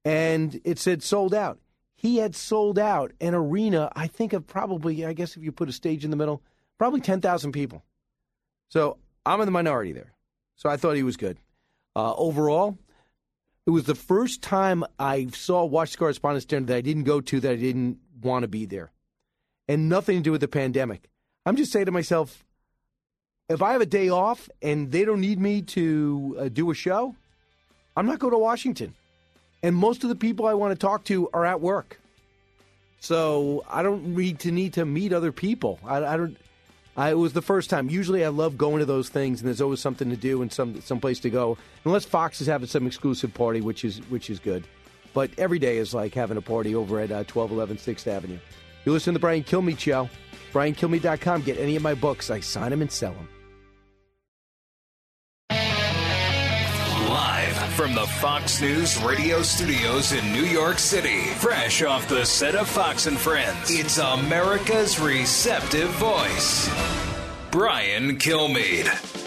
and it said sold out he had sold out an arena, I think of probably, I guess if you put a stage in the middle, probably 10,000 people. So I'm in the minority there. So I thought he was good. Uh, overall, it was the first time I saw Watch Correspondents' Dinner that I didn't go to that I didn't want to be there. And nothing to do with the pandemic. I'm just saying to myself, if I have a day off and they don't need me to uh, do a show, I'm not going to Washington and most of the people I want to talk to are at work. So I don't need to need to meet other people. I, I don't. I, it was the first time. Usually, I love going to those things, and there's always something to do and some some place to go. Unless Fox is having some exclusive party, which is which is good. But every day is like having a party over at uh, 1211 6th Avenue. You listen to Brian Kilmeade Show. BrianKilmeade.com. Get any of my books. I sign them and sell them. Live from the Fox News radio studios in New York City, fresh off the set of Fox and Friends, it's America's receptive voice, Brian Kilmeade.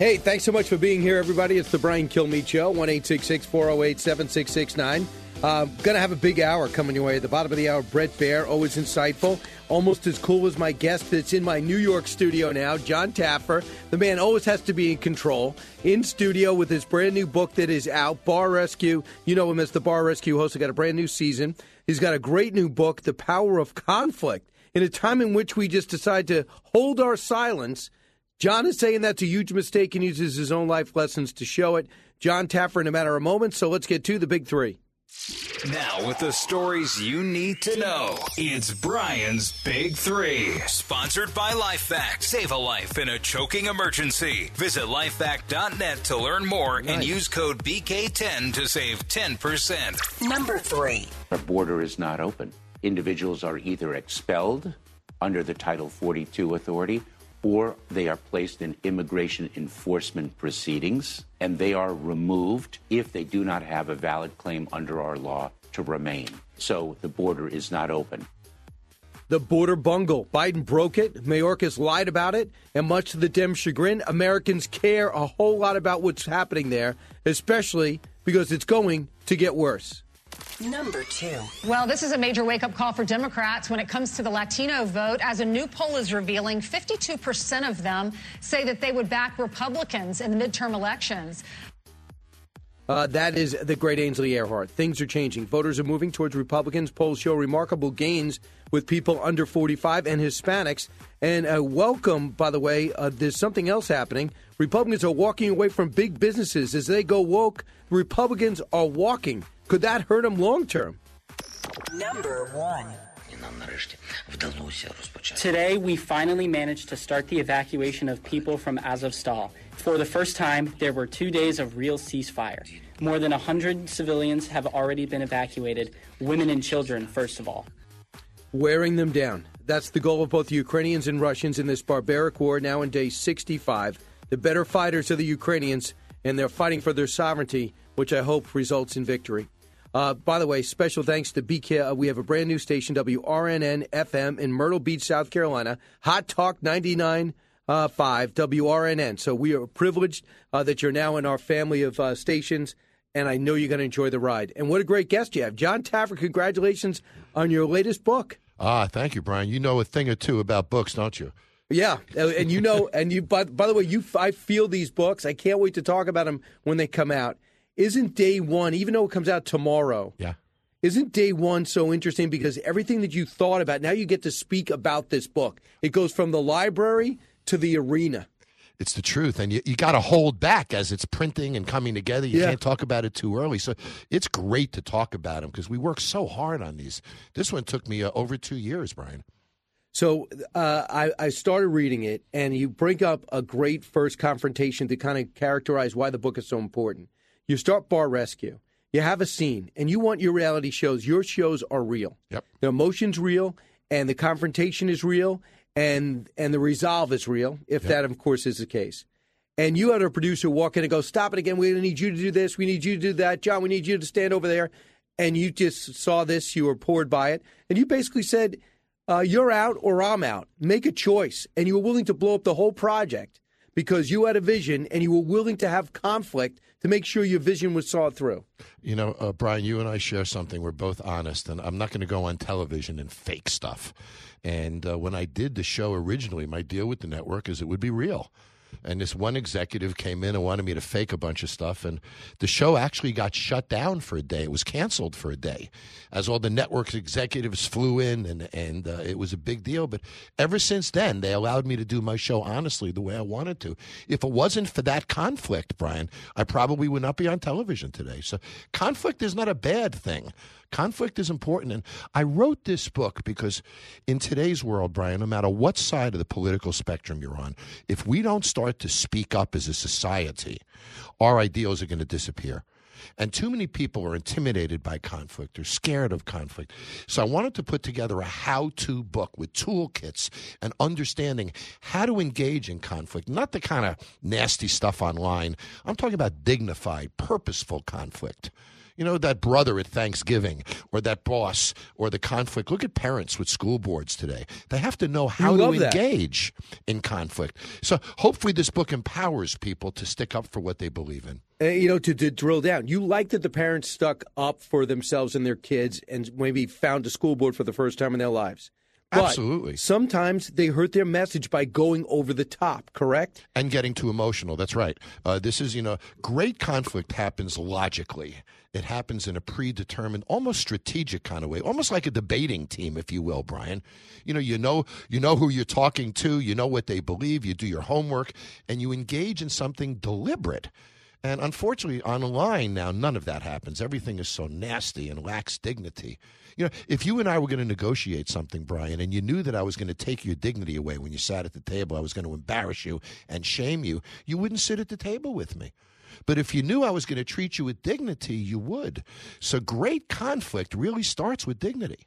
Hey, thanks so much for being here, everybody. It's the Brian Kilmeade Show, 1 408 7669. Uh, gonna have a big hour coming your way. At the bottom of the hour, Bret Baier, always insightful, almost as cool as my guest that's in my New York studio now, Jon Taffer. The man always has to be in control. In studio with his brand new book that is out, Bar Rescue. You know him as the Bar Rescue host. He got a brand new season. He's got a great new book, The Power of Conflict. In a time in which we just decide to hold our silence, Jon is saying that's a huge mistake and uses his own life lessons to show it. Jon Taffer in a matter of moments. So let's get to the big three. Now, with the stories you need to know, it's Brian's Big Three. Sponsored by LifeVac. Save a life in a choking emergency. Visit lifevac.net to learn more and use code BK10 to save 10%. Number three. Our border is not open. Individuals are either expelled under the Title 42 authority or they are placed in immigration enforcement proceedings and they are removed if they do not have a valid claim under our law to remain. So the border is not open. The border bungle. Biden broke it. Mayorkas lied about it. And much to the Dem chagrin, Americans care a whole lot about what's happening there, especially because it's going to get worse. Number two. Well, this is a major wake up call for Democrats when it comes to the Latino vote. As a new poll is revealing, 52% of them say that they would back Republicans in the midterm elections. Uh, that is the great Ainsley Earhardt. Things are changing. Voters are moving towards Republicans. Polls show remarkable gains with people under 45 and Hispanics. And uh, welcome, by the way, uh, there's something else happening. Republicans are walking away from big businesses as they go woke. Republicans are walking could that hurt him long term? Number one. Today, we finally managed to start the evacuation of people from Azovstal. For the first time, there were two days of real ceasefire. More than 100 civilians have already been evacuated, women and children, first of all. Wearing them down. That's the goal of both the Ukrainians and Russians in this barbaric war now in day 65. The better fighters are the Ukrainians, and they're fighting for their sovereignty, which I hope results in victory. Uh, by the way, special thanks to BK. Uh, we have a brand new station, WRNN FM in Myrtle Beach, South Carolina. Hot Talk 99.5 uh, WRNN. So we are privileged uh, that you're now in our family of uh, stations, and I know you're going to enjoy the ride. And what a great guest you have. Jon Taffer, congratulations on your latest book. Ah, thank you, Brian. You know a thing or two about books, don't you? Yeah, and you know, and you. By, by the way, you. I feel these books. I can't wait to talk about them when they come out isn't day one, even though it comes out tomorrow? Yeah. Isn't day one so interesting because everything that you thought about, now you get to speak about this book. It goes from the library to the arena. It's the truth, and you, you got to hold back as it's printing and coming together. You yeah. can't talk about it too early. So it's great to talk about them because we work so hard on these. This one took me uh, over two years, Brian. So uh, I, I, started reading it, and you bring up a great first confrontation to kind of characterize why the book is so important. You start Bar Rescue. You have a scene, and you want your reality shows. Your shows are real. Yep. The emotion's real, and the confrontation is real, and and the resolve is real. If yep. that, of course, is the case. And you had a producer walk in and go, "Stop it again! We need you to do this. We need you to do that. Jon, we need you to stand over there." And you just saw this. You were poured by it, and you basically said, uh, "You're out, or I'm out. Make a choice." And you were willing to blow up the whole project because you had a vision and you were willing to have conflict to make sure your vision was saw through. You know, uh, Brian, you and I share something. We're both honest, and I'm not going to go on television and fake stuff. And uh, when I did the show originally, my deal with the network is it would be real. And this one executive came in and wanted me to fake a bunch of stuff. And the show actually got shut down for a day. It was canceled for a day as all the network executives flew in, and, and uh, it was a big deal. But ever since then, they allowed me to do my show honestly the way I wanted to. If it wasn't for that conflict, Brian, I probably would not be on television today. So conflict is not a bad thing. Conflict is important. And I wrote this book because in today's world, Brian, no matter what side of the political spectrum you're on, if we don't start to speak up as a society, our ideals are going to disappear. And too many people are intimidated by conflict or scared of conflict. So I wanted to put together a how to book with toolkits and understanding how to engage in conflict, not the kind of nasty stuff online. I'm talking about dignified, purposeful conflict You know, that brother at Thanksgiving or that boss or the conflict. Look at parents with school boards today. They have to know how to that. engage in conflict. So hopefully this book empowers people to stick up for what they believe in. Uh, you know, to, to drill down, you like that the parents stuck up for themselves and their kids and maybe found a school board for the first time in their lives. But Absolutely. Sometimes they hurt their message by going over the top, correct? And getting too emotional. That's right. Uh, this is, you know, great conflict happens logically. It happens in a predetermined, almost strategic kind of way, almost like a debating team, if you will, Brian. You know, you know, you know who you're talking to, you know what they believe, you do your homework, and you engage in something deliberate. And unfortunately, online now, none of that happens. Everything is so nasty and lacks dignity. You know, if you and I were going to negotiate something, Brian, and you knew that I was going to take your dignity away when you sat at the table, I was going to embarrass you and shame you, you wouldn't sit at the table with me. But if you knew I was going to treat you with dignity, you would. So great conflict really starts with dignity.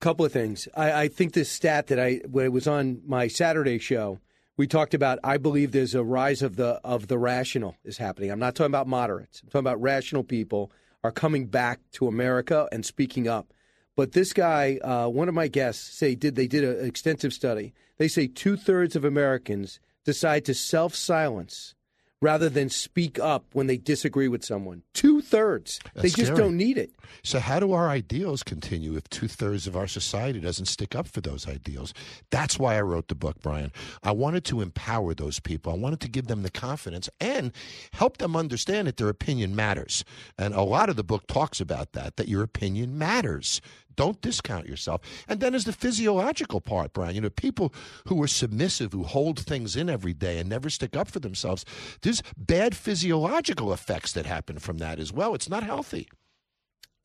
Couple of things. I, I think this stat that I when it was on my Saturday show, we talked about. I believe there's a rise of the of the rational is happening. I'm not talking about moderates. I'm talking about rational people are coming back to America and speaking up. But this guy, uh, one of my guests, say did they did an extensive study. They say two thirds of Americans decide to self silence rather than speak up when they disagree with someone. Two thirds. They just scary. don't need it. So, how do our ideals continue if two thirds of our society doesn't stick up for those ideals? That's why I wrote the book, Brian. I wanted to empower those people. I wanted to give them the confidence and help them understand that their opinion matters. And a lot of the book talks about that, that your opinion matters. Don't discount yourself. And then there's the physiological part, Brian. You know, people who are submissive, who hold things in every day and never stick up for themselves, there's bad physiological effects that happen from that as well. It's not healthy.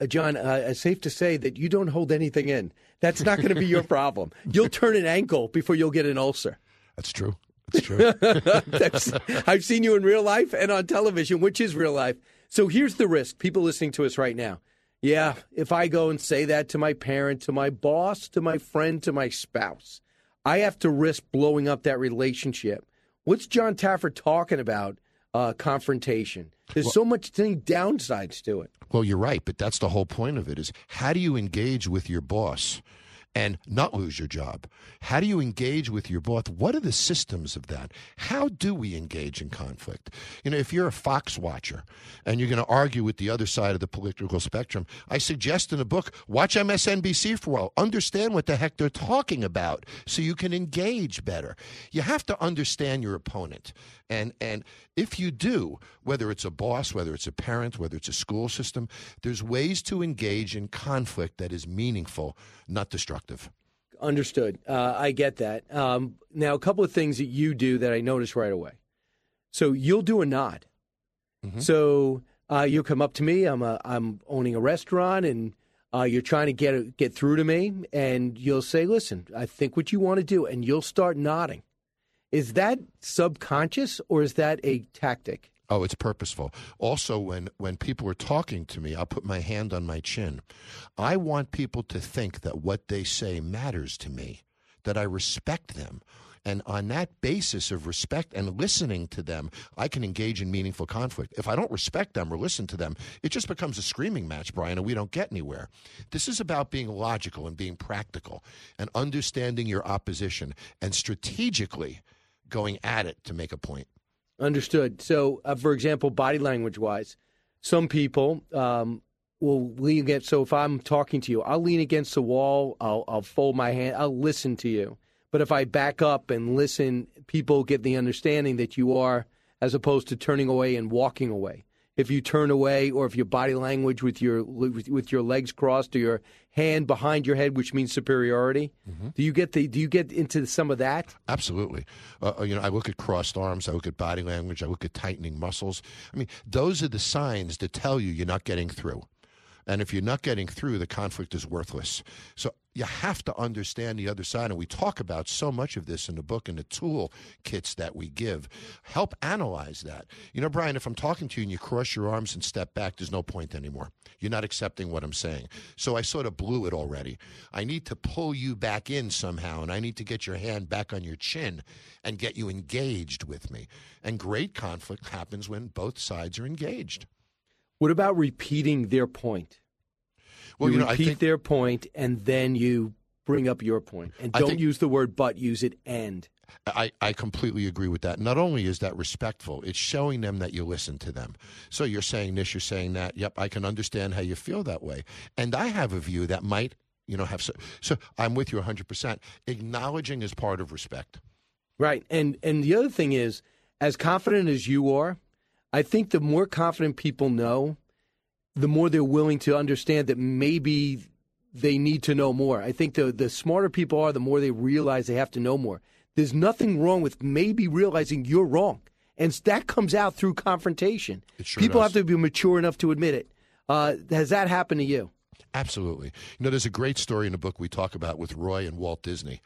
Uh, Jon, uh, it's safe to say that you don't hold anything in. That's not going to be your problem. You'll turn an ankle before you'll get an ulcer. That's true. That's true. That's, I've seen you in real life and on television, which is real life. So here's the risk. People listening to us right now. Yeah, if I go and say that to my parent, to my boss, to my friend, to my spouse, I have to risk blowing up that relationship. What's Jon Taffer talking about? Uh, confrontation. There's Well- so much many downsides to it. Well, you're right, but that's the whole point of it is how do you engage with your boss and not lose your job? How do you engage with your boss? What are the systems of that? How do we engage in conflict? You know, if you're a Fox watcher and you're going to argue with the other side of the political spectrum, I suggest in the book, watch MSNBC for a while. Understand what the heck they're talking about so you can engage better. You have to understand your opponent. And and if you do, whether it's a boss, whether it's a parent, whether it's a school system, there's ways to engage in conflict that is meaningful, not destructive. Understood. Uh, I get that. Um, now, a couple of things that you do that I notice right away. So you'll do a nod. So uh, you'll come up to me. I'm a, I'm owning a restaurant, and uh, you're trying to get get through to me, and you'll say, "Listen, I think what you want to do," and you'll start nodding. Is that subconscious or is that a tactic? Oh, it's purposeful. Also, when, when people are talking to me, I'll put my hand on my chin. I want people to think that what they say matters to me, that I respect them. And on that basis of respect and listening to them, I can engage in meaningful conflict. If I don't respect them or listen to them, it just becomes a screaming match, Brian, and we don't get anywhere. This is about being logical and being practical and understanding your opposition and strategically going at it to make a point. Understood. So, uh, for example, body language wise, some people um, will lean against. So, if I'm talking to you, I'll lean against the wall. I'll, I'll fold my hand. I'll listen to you. But if I back up and listen, people get the understanding that you are, as opposed to turning away and walking away. If you turn away, or if your body language with your with, with your legs crossed or your hand behind your head, which means superiority, do you get the do you get into some of that? Absolutely. Uh, uh, you know, I look at crossed arms, I look at body language, I look at tightening muscles. I mean, those are the signs that tell you you're not getting through. And if you're not getting through, the conflict is worthless. So you have to understand the other side. And we talk about so much of this in the book and the tool kits that we give. Help analyze that. You know, Brian, if I'm talking to you and you cross your arms and step back, there's no point anymore. You're not accepting what I'm saying. So I sort of blew it already. I need to pull you back in somehow, and I need to get your hand back on your chin and get you engaged with me. And great conflict happens when both sides are engaged. What about repeating their point? Well, you, you know, repeat think- their point and then you bring up your point. And don't think- use the word but, use it and. I, I completely agree with that. Not only is that respectful, it's showing them that you listen to them. So you're saying this, you're saying that. Yep, I can understand how you feel that way. And I have a view that might, you know, have so. So I'm with you 100%. Acknowledging is part of respect. Right. And and the other thing is, as confident as you are, I think the more confident people know, the more they're willing to understand that maybe they need to know more. I think the the smarter people are, the more they realize they have to know more. There's nothing wrong with maybe realizing you're wrong. And that comes out through confrontation. sure people does. have to be mature enough to admit it. Uh, has that happened to you? Absolutely. You know, there's a great story in the book we talk about with Roy and Walt Disney.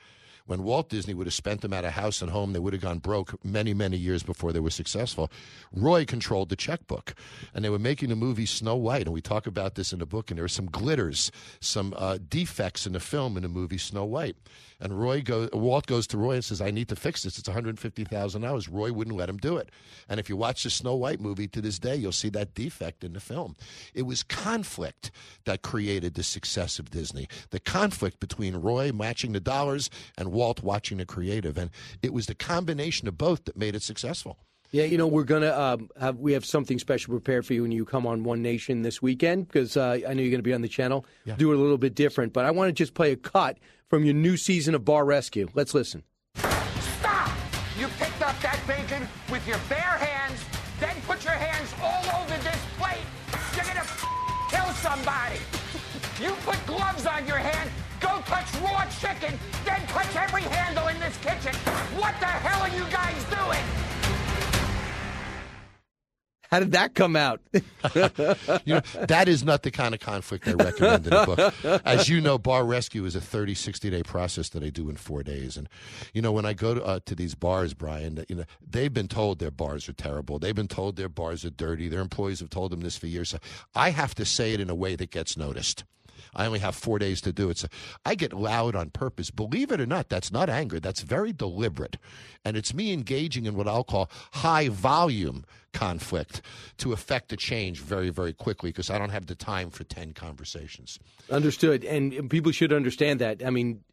When Walt Disney would have spent them at a house and home, they would have gone broke many, many years before they were successful. Roy controlled the checkbook, and they were making the movie Snow White, and we talk about this in the book. And there were some glitters, some uh, defects in the film in the movie Snow White. And Roy goes, Walt goes to Roy and says, "I need to fix this. It's one hundred fifty thousand dollars." Roy wouldn't let him do it. And if you watch the Snow White movie to this day, you'll see that defect in the film. It was conflict that created the success of Disney. The conflict between Roy matching the dollars and Walt watching the creative, and it was the combination of both that made it successful. Yeah, you know we're gonna um, have we have something special prepared for you when you come on One Nation this weekend because uh, I know you're going to be on the channel. Do it a little bit different, but I want to just play a cut from your new season of Bar Rescue. Let's listen. Stop! You picked up that bacon with your bare hands, then put your hands all over this plate. You're gonna f- kill somebody. You put gloves on your hand, go touch raw chicken, then touch every handle in this kitchen. What the hell are you guys doing? How did that come out? you know, that is not the kind of conflict I recommend in a book. As you know, bar rescue is a 30, 60 day process that I do in four days. And, you know, when I go to, uh, to these bars, Brian, that, you know, they've been told their bars are terrible. They've been told their bars are dirty. Their employees have told them this for years. So I have to say it in a way that gets noticed. I only have four days to do it. So I get loud on purpose. Believe it or not, that's not anger. That's very deliberate. And it's me engaging in what I'll call high volume conflict to affect a change very, very quickly because I don't have the time for 10 conversations. Understood, and people should understand that. I mean,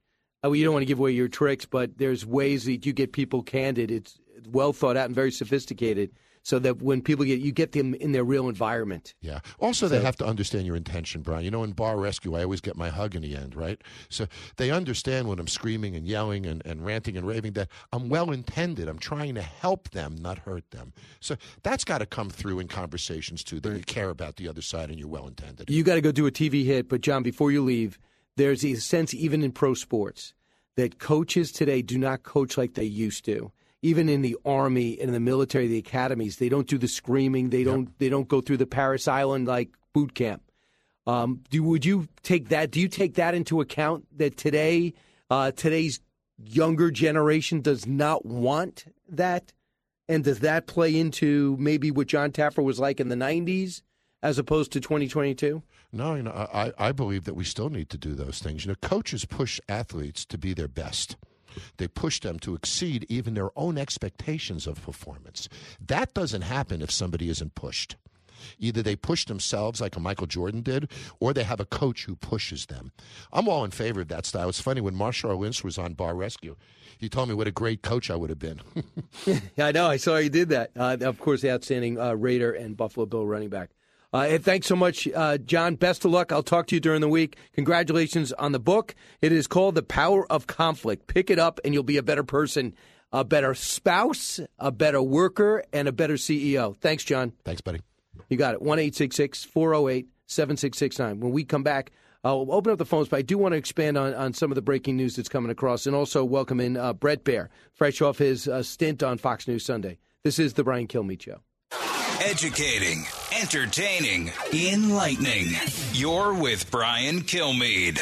uh, you don't want to give away your tricks, but there's ways that you get people candid. It's well thought out and very sophisticated, so that when people get you get them in their real environment. Yeah. Also, they have to understand your intention, Brian. You know, in bar rescue, I always get my hug in the end, right? So they understand when I'm screaming and yelling and, and ranting and raving that I'm well intended. I'm trying to help them, not hurt them. So that's got to come through in conversations too, that you care about the other side and you're well intended. You got to go do a TV hit, but Jon, before you leave, there's a sense even in pro sports that coaches today do not coach like they used to. Even in the army and in the military, the academies, they don't do the screaming. They don't. They don't go through the Parris Island like boot camp. Um, do would you take that? Do you take that into account that today, uh, today's younger generation does not want that, and does that play into maybe what Jon Taffer was like in the '90s as opposed to 2022? No, you know, I, I believe that we still need to do those things. You know, coaches push athletes to be their best. They push them to exceed even their own expectations of performance. That doesn't happen if somebody isn't pushed. Either they push themselves like a Michael Jordan did, or they have a coach who pushes them. I'm all in favor of that style. It's funny when Marshawn Lynch was on Bar Rescue, he told me what a great coach I would have been. Yeah, I know. I saw you did that. Uh, of course, the outstanding uh, Raider and Buffalo Bill running back. Uh, and thanks so much, uh, Jon. Best of luck. I'll talk to you during the week. Congratulations on the book. It is called The Power of Conflict. Pick it up, and you'll be a better person, a better spouse, a better worker, and a better CEO. Thanks, Jon. Thanks, buddy. You got it. 1 408 7669. When we come back, I'll open up the phones, but I do want to expand on, on some of the breaking news that's coming across and also welcome in uh, Bret Baier, fresh off his uh, stint on Fox News Sunday. This is the Brian Kilmeade Show. Educating, entertaining, enlightening. You're with Brian Kilmeade.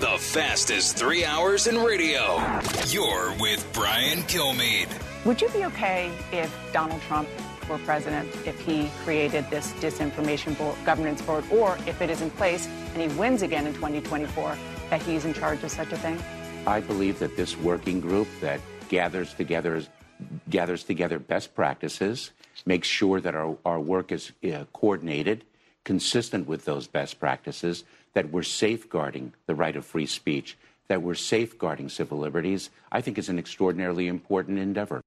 The fastest three hours in radio. You're with Brian Kilmeade. Would you be okay if Donald Trump were president, if he created this disinformation board, governance board, or if it is in place and he wins again in 2024, that he's in charge of such a thing? I believe that this working group that gathers together gathers together best practices, makes sure that our, our work is uh, coordinated, consistent with those best practices, that we're safeguarding the right of free speech, that we're safeguarding civil liberties, I think is an extraordinarily important endeavor.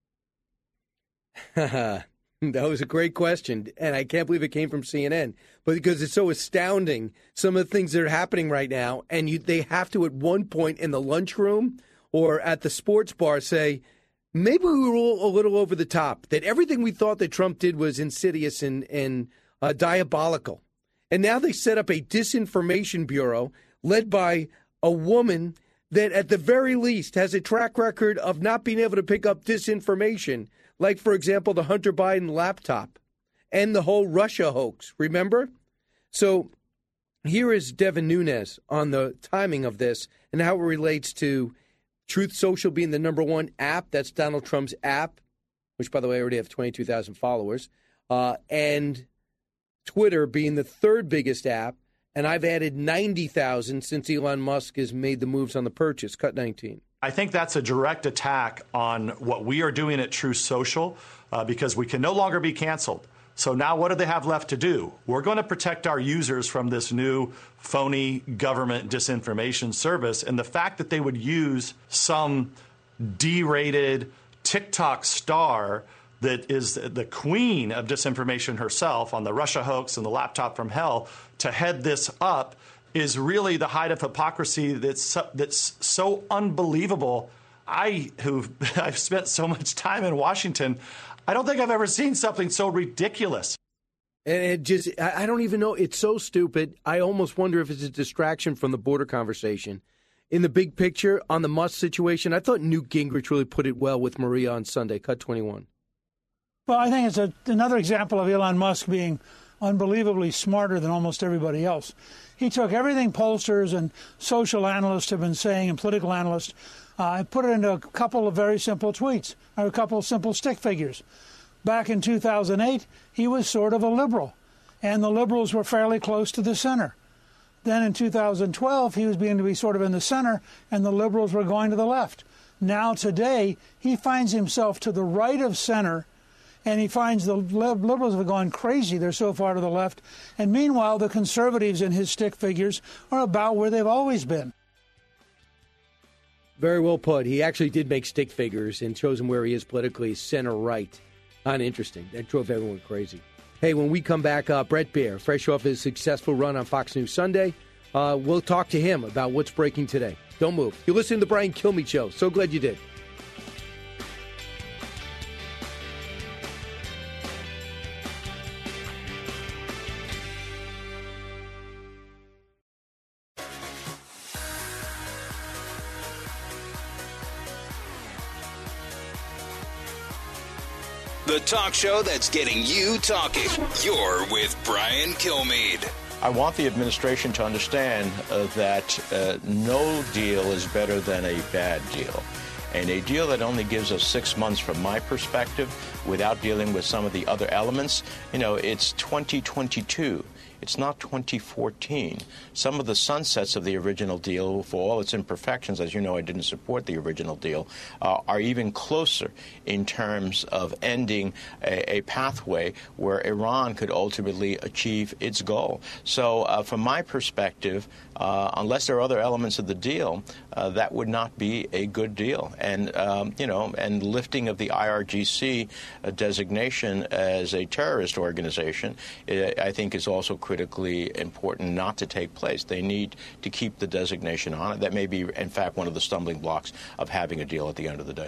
that was a great question, and I can't believe it came from CNN. But because it's so astounding, some of the things that are happening right now, and you, they have to at one point in the lunchroom or at the sports bar say, maybe we were all a little over the top. That everything we thought that Trump did was insidious and and uh, diabolical, and now they set up a disinformation bureau led by a woman that, at the very least, has a track record of not being able to pick up disinformation, like for example the Hunter Biden laptop and the whole Russia hoax. Remember, so. Here is Devin Nunes on the timing of this and how it relates to Truth Social being the number one app. That's Donald Trump's app, which, by the way, I already have 22,000 followers. Uh, and Twitter being the third biggest app. And I've added 90,000 since Elon Musk has made the moves on the purchase. Cut 19. I think that's a direct attack on what we are doing at Truth Social uh, because we can no longer be canceled. So now what do they have left to do? We're going to protect our users from this new phony government disinformation service. And the fact that they would use some derated TikTok star that is the queen of disinformation herself on the Russia hoax and the laptop from hell to head this up is really the height of hypocrisy that's that's so unbelievable. I who I've spent so much time in Washington, I don't think I've ever seen something so ridiculous. And it just, I don't even know. It's so stupid. I almost wonder if it's a distraction from the border conversation. In the big picture, on the Musk situation, I thought Newt Gingrich really put it well with Maria on Sunday. Cut 21. Well, I think it's a, another example of Elon Musk being unbelievably smarter than almost everybody else. He took everything pollsters and social analysts have been saying and political analysts uh, put it into a couple of very simple tweets, or a couple of simple stick figures. Back in 2008, he was sort of a liberal, and the liberals were fairly close to the center. Then in 2012, he was beginning to be sort of in the center, and the liberals were going to the left. Now, today, he finds himself to the right of center, and he finds the liberals have gone crazy. They're so far to the left. And meanwhile, the conservatives in his stick figures are about where they've always been. Very well put. He actually did make stick figures and shows him where he is politically, center right. Uninteresting. That drove everyone crazy. Hey, when we come back, uh, Bret Baier, fresh off his successful run on Fox News Sunday, uh, we'll talk to him about what's breaking today. Don't move. You're listening to the Brian Kilmeade Show. So glad you did. Talk show that's getting you talking. You're with Brian Kilmeade. I want the administration to understand uh, that uh, no deal is better than a bad deal. And a deal that only gives us six months from my perspective without dealing with some of the other elements, you know, it's 2022. It's not 2014. Some of the sunsets of the original deal, for all its imperfections, as you know, I didn't support the original deal, uh, are even closer in terms of ending a, a, pathway where Iran could ultimately achieve its goal. So, uh, from my perspective, uh, unless there are other elements of the deal, uh, that would not be a good deal. And um, you know, and lifting of the IRGC uh, designation as a terrorist organization, uh, I think, is also critically important not to take place. They need to keep the designation on it. That may be, in fact, one of the stumbling blocks of having a deal at the end of the day.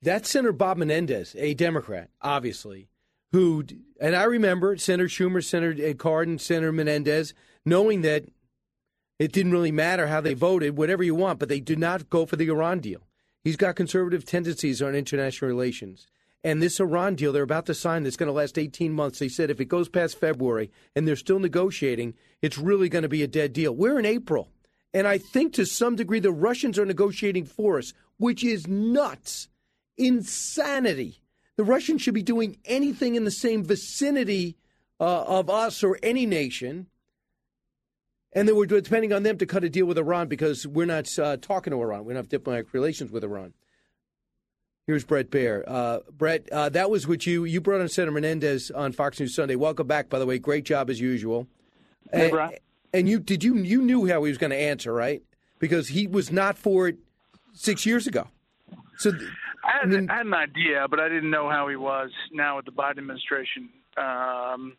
That's Senator Bob Menendez, a Democrat, obviously, who, and I remember Senator Schumer, Senator Cardin, Senator Menendez, knowing that it didn't really matter how they voted, whatever you want, but they did not go for the Iran deal. He's got conservative tendencies on international relations. And this Iran deal they're about to sign that's going to last 18 months, they said if it goes past February and they're still negotiating, it's really going to be a dead deal. We're in April. And I think to some degree the Russians are negotiating for us, which is nuts, insanity. The Russians should be doing anything in the same vicinity uh, of us or any nation and then we're depending on them to cut a deal with Iran because we're not uh, talking to Iran. We don't have diplomatic relations with Iran. Here's Bret Baier. Uh, Bret, uh, that was what you you brought on Senator Menendez on Fox News Sunday. Welcome back, by the way. Great job as usual. Hey, and, and you did you you knew how he was going to answer, right? Because he was not for it six years ago. So I had, I had an idea, but I didn't know how he was now with the Biden administration. Um,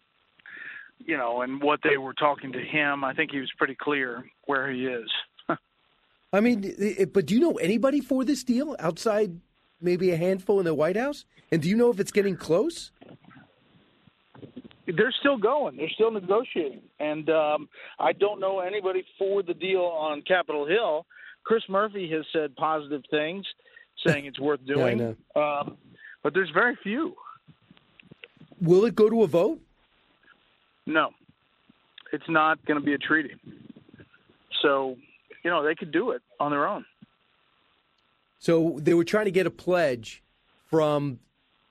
you know, and what they were talking to him. I think he was pretty clear where he is. I mean, it, but do you know anybody for this deal outside maybe a handful in the White House? And do you know if it's getting close? They're still going. They're still negotiating, and um, I don't know anybody for the deal on Capitol Hill. Chris Murphy has said positive things, saying it's worth Yeah, doing. um, but there's very few. Will it go to a vote? No, it's not going to be a treaty. So, you know, they could do it on their own. So they were trying to get a pledge from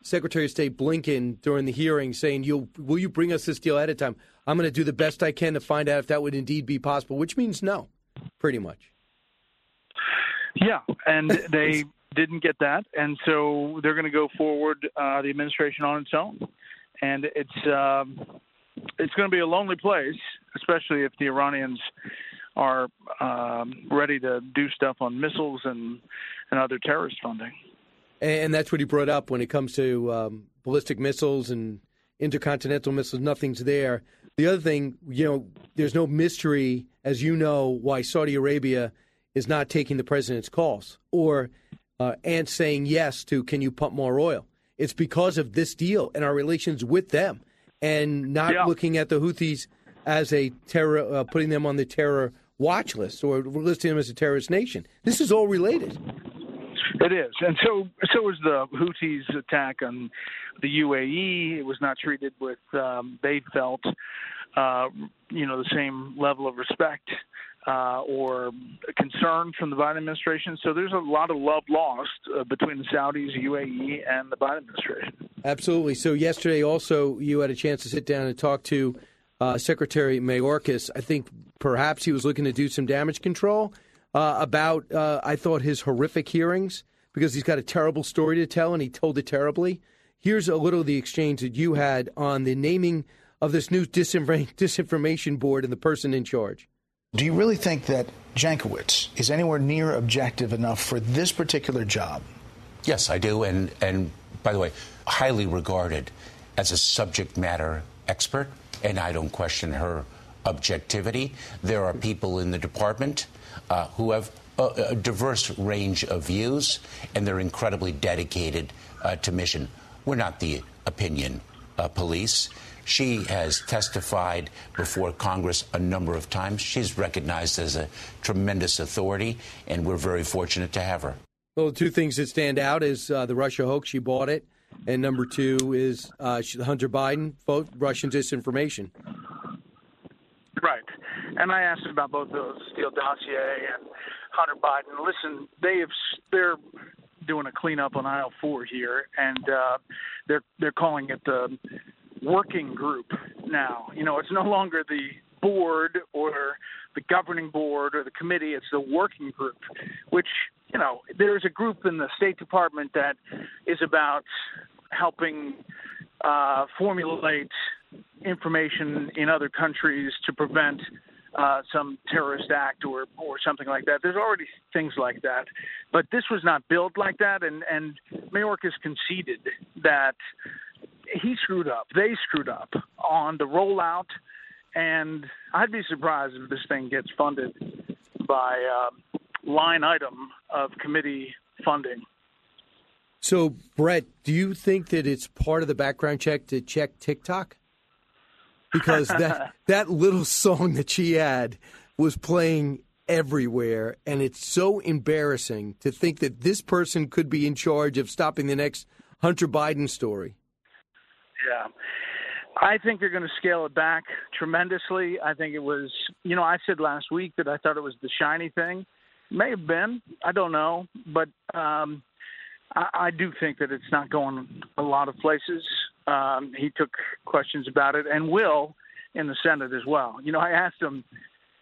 Secretary of State Blinken during the hearing, saying, "You'll will you bring us this deal ahead of time? I'm going to do the best I can to find out if that would indeed be possible." Which means no, pretty much. Yeah, and they didn't get that, and so they're going to go forward uh, the administration on its own, and it's um, it's going to be a lonely place, especially if the Iranians are um, ready to do stuff on missiles and and other terrorist funding. And that's what he brought up when it comes to um, ballistic missiles and intercontinental missiles. Nothing's there. The other thing, you know, there's no mystery, as you know, why Saudi Arabia is not taking the president's calls or uh, and saying yes to can you pump more oil. It's because of this deal and our relations with them, and not looking at the Houthis as a terror, uh, putting them on the terror watch list or listing them as a terrorist nation. This is all related. It is, and so so is the Houthis' attack on the UAE. It was not treated with um, they felt, uh, you know, the same level of respect uh, or concern from the Biden administration. So there's a lot of love lost uh, between the Saudis, UAE, and the Biden administration. Absolutely. So yesterday, also, you had a chance to sit down and talk to uh, Secretary Mayorkas. I think perhaps he was looking to do some damage control uh, about, uh, I thought, his horrific hearings because he's got a terrible story to tell and he told it terribly. Here's a little of the exchange that you had on the naming of this new disinformation board and the person in charge. Do you really think that Jankowicz is anywhere near objective enough for this particular job? Yes, I do. And, and by the way, highly regarded as a subject matter expert, and I don't question her objectivity. There are people in the department uh, who have a, a diverse range of views, and they're incredibly dedicated uh, to mission. We're not the opinion uh, police. She has testified before Congress a number of times. She's recognized as a tremendous authority, and we're very fortunate to have her. Well, the two things that stand out is uh, the Russia hoax, she bought it, and number two is uh, Hunter Biden, both Russian disinformation. Right. And I asked about both the Steele dossier and Hunter Biden. Listen, they have they're doing a cleanup on aisle four here, and uh, they're they're calling it the working group now. You know, it's no longer the board or the governing board or the committee. It's the working group, which you know there's a group in the State Department that is about helping uh, formulate information in other countries to prevent uh, some terrorist act or or something like that. There's already things like that, but this was not built like that. And and Mayorkas conceded that he screwed up. They screwed up on the rollout, and I'd be surprised if this thing gets funded by uh, line item of committee funding. So, Bret, do you think that it's part of the background check to check TikTok? Because that that little song that she had was playing everywhere, and it's so embarrassing to think that this person could be in charge of stopping the next Hunter Biden story. Yeah. I think they're going to scale it back tremendously. I think it was, you know, I said last week that I thought it was the shiny thing. May have been. I don't know. But um, I, I do think that it's not going a lot of places. Um, he took questions about it and will in the Senate as well. You know, I asked him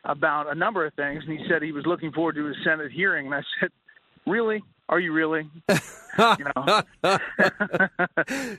about a number of things, and he said he was looking forward to his Senate hearing. And I said, Really? Are you really? you know?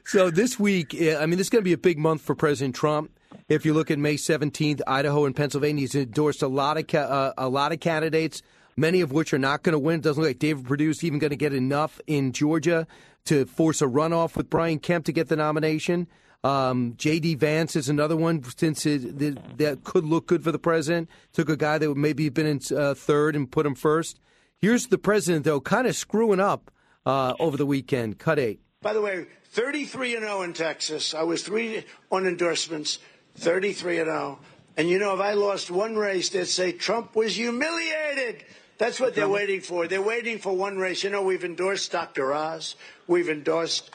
so this week, I mean, this is going to be a big month for President Trump. If you look at May 17th, Idaho and Pennsylvania, he's endorsed a lot of ca- uh, a lot of candidates, many of which are not going to win. It doesn't look like David Perdue's even going to get enough in Georgia to force a runoff with Brian Kemp to get the nomination. Um, J.D. Vance is another one since it, that, that could look good for the president. Took a guy that would maybe have been in uh, third and put him first. Here's the president, though, kind of screwing up uh, over the weekend. Cut eight. By the way, 33 and 0 in Texas. I was three on endorsements, 33 and 0. And you know, if I lost one race, they'd say Trump was humiliated. That's what they're waiting for. They're waiting for one race. You know, we've endorsed Dr. Oz. We've endorsed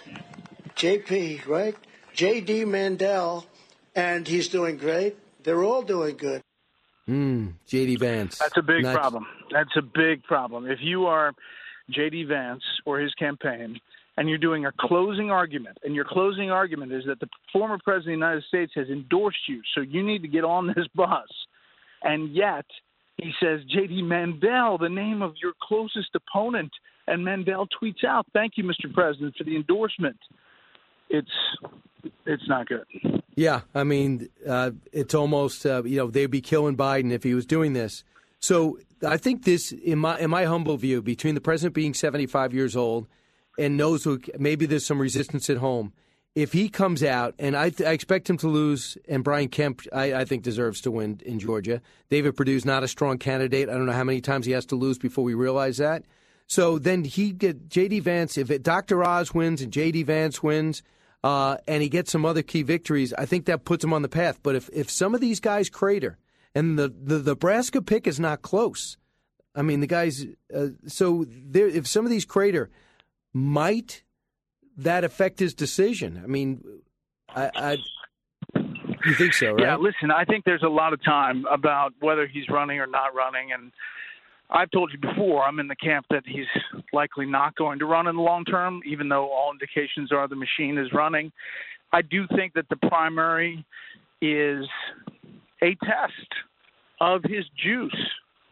JP, right? JD Mandel, and he's doing great. They're all doing good. Mm, JD Vance. That's a big Not- problem. That's a big problem. If you are JD Vance or his campaign and you're doing a closing argument, and your closing argument is that the former president of the United States has endorsed you, so you need to get on this bus, and yet he says JD Mandel, the name of your closest opponent, and Mandel tweets out, "Thank you, Mr. President, for the endorsement." It's it's not good. Yeah, I mean, uh, it's almost uh, you know they'd be killing Biden if he was doing this. So I think this, in my in my humble view, between the president being seventy five years old and knows who, maybe there's some resistance at home. If he comes out, and I, th- I expect him to lose, and Brian Kemp, I, I think deserves to win in Georgia. David Perdue's not a strong candidate. I don't know how many times he has to lose before we realize that. So then he get J.D. Vance. If Dr. Oz wins and J.D. Vance wins, uh, and he gets some other key victories, I think that puts him on the path. But if, if some of these guys crater, and the, the, Nebraska pick is not close, I mean, the guys, uh, so there, if some of these crater, might that affect his decision? I mean, I, I you think so, right? Yeah, listen, I think there's a lot of time about whether he's running or not running, and I've told you before, I'm in the camp that he's likely not going to run in the long term, even though all indications are the machine is running. I do think that the primary is a test of his juice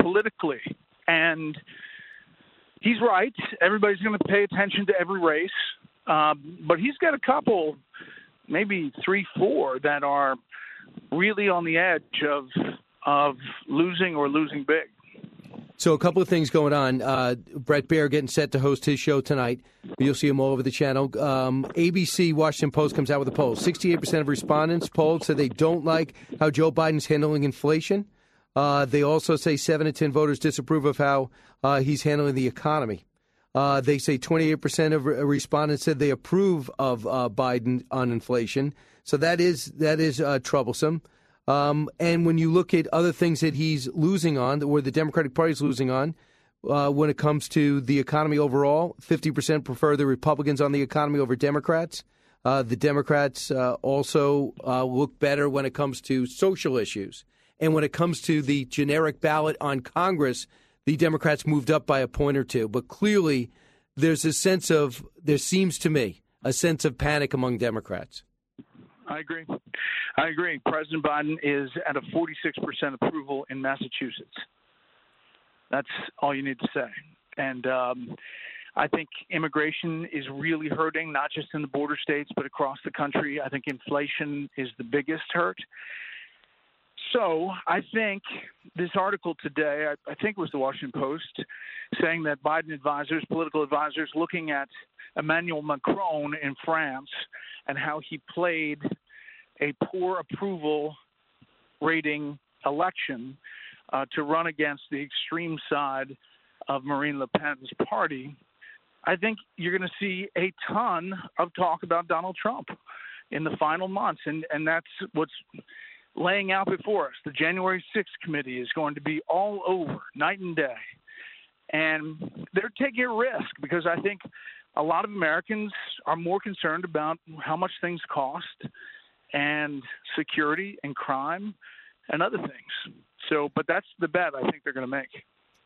politically. And he's right. Everybody's going to pay attention to every race. Um, but he's got a couple, maybe three, four, that are really on the edge of of losing or losing big. So a couple of things going on. Uh, Bret Baier getting set to host his show tonight. You'll see him all over the channel. Um, ABC Washington Post comes out with a poll. 68% of respondents polled said they don't like how Joe Biden's handling inflation. Uh, they also say 7 to 10 voters disapprove of how uh, he's handling the economy. Uh, they say 28% of re- respondents said they approve of uh, Biden on inflation. So that is that is uh, troublesome. Um, and when you look at other things that he's losing on, or the Democratic Party is losing on, uh, when it comes to the economy overall, 50% prefer the Republicans on the economy over Democrats. Uh, the Democrats uh, also uh, look better when it comes to social issues. And when it comes to the generic ballot on Congress, the Democrats moved up by a point or two. But clearly, there's a sense of, there seems to me, a sense of panic among Democrats. I agree. I agree. President Biden is at a 46% approval in Massachusetts. That's all you need to say. And um, I think immigration is really hurting, not just in the border states, but across the country. I think inflation is the biggest hurt. So I think this article today, I, I think it was the Washington Post, saying that Biden advisors, political advisors, looking at Emmanuel Macron in France and how he played a poor approval rating election uh, to run against the extreme side of Marine Le Pen's party. I think you're going to see a ton of talk about Donald Trump in the final months, and and that's what's laying out before us. The January 6th committee is going to be all over, night and day. And they're taking a risk because I think a lot of Americans are more concerned about how much things cost and security and crime and other things. So, but that's the bet I think they're going to make.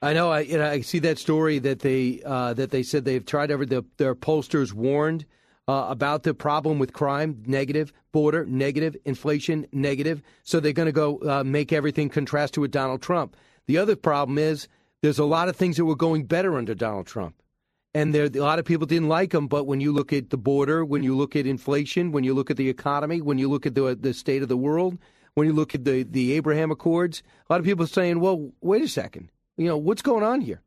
I know. I you know, I see that story that they uh, that they said they've tried every the, their pollsters warned uh, about the problem with crime negative, border negative, inflation negative. So they're going to go uh, make everything contrast to with Donald Trump. The other problem is there's a lot of things that were going better under Donald Trump, and there a lot of people didn't like him. But when you look at the border, when you look at inflation, when you look at the economy, when you look at the the state of the world, when you look at the the Abraham Accords, a lot of people are saying, "Well, wait a second, you know what's going on here."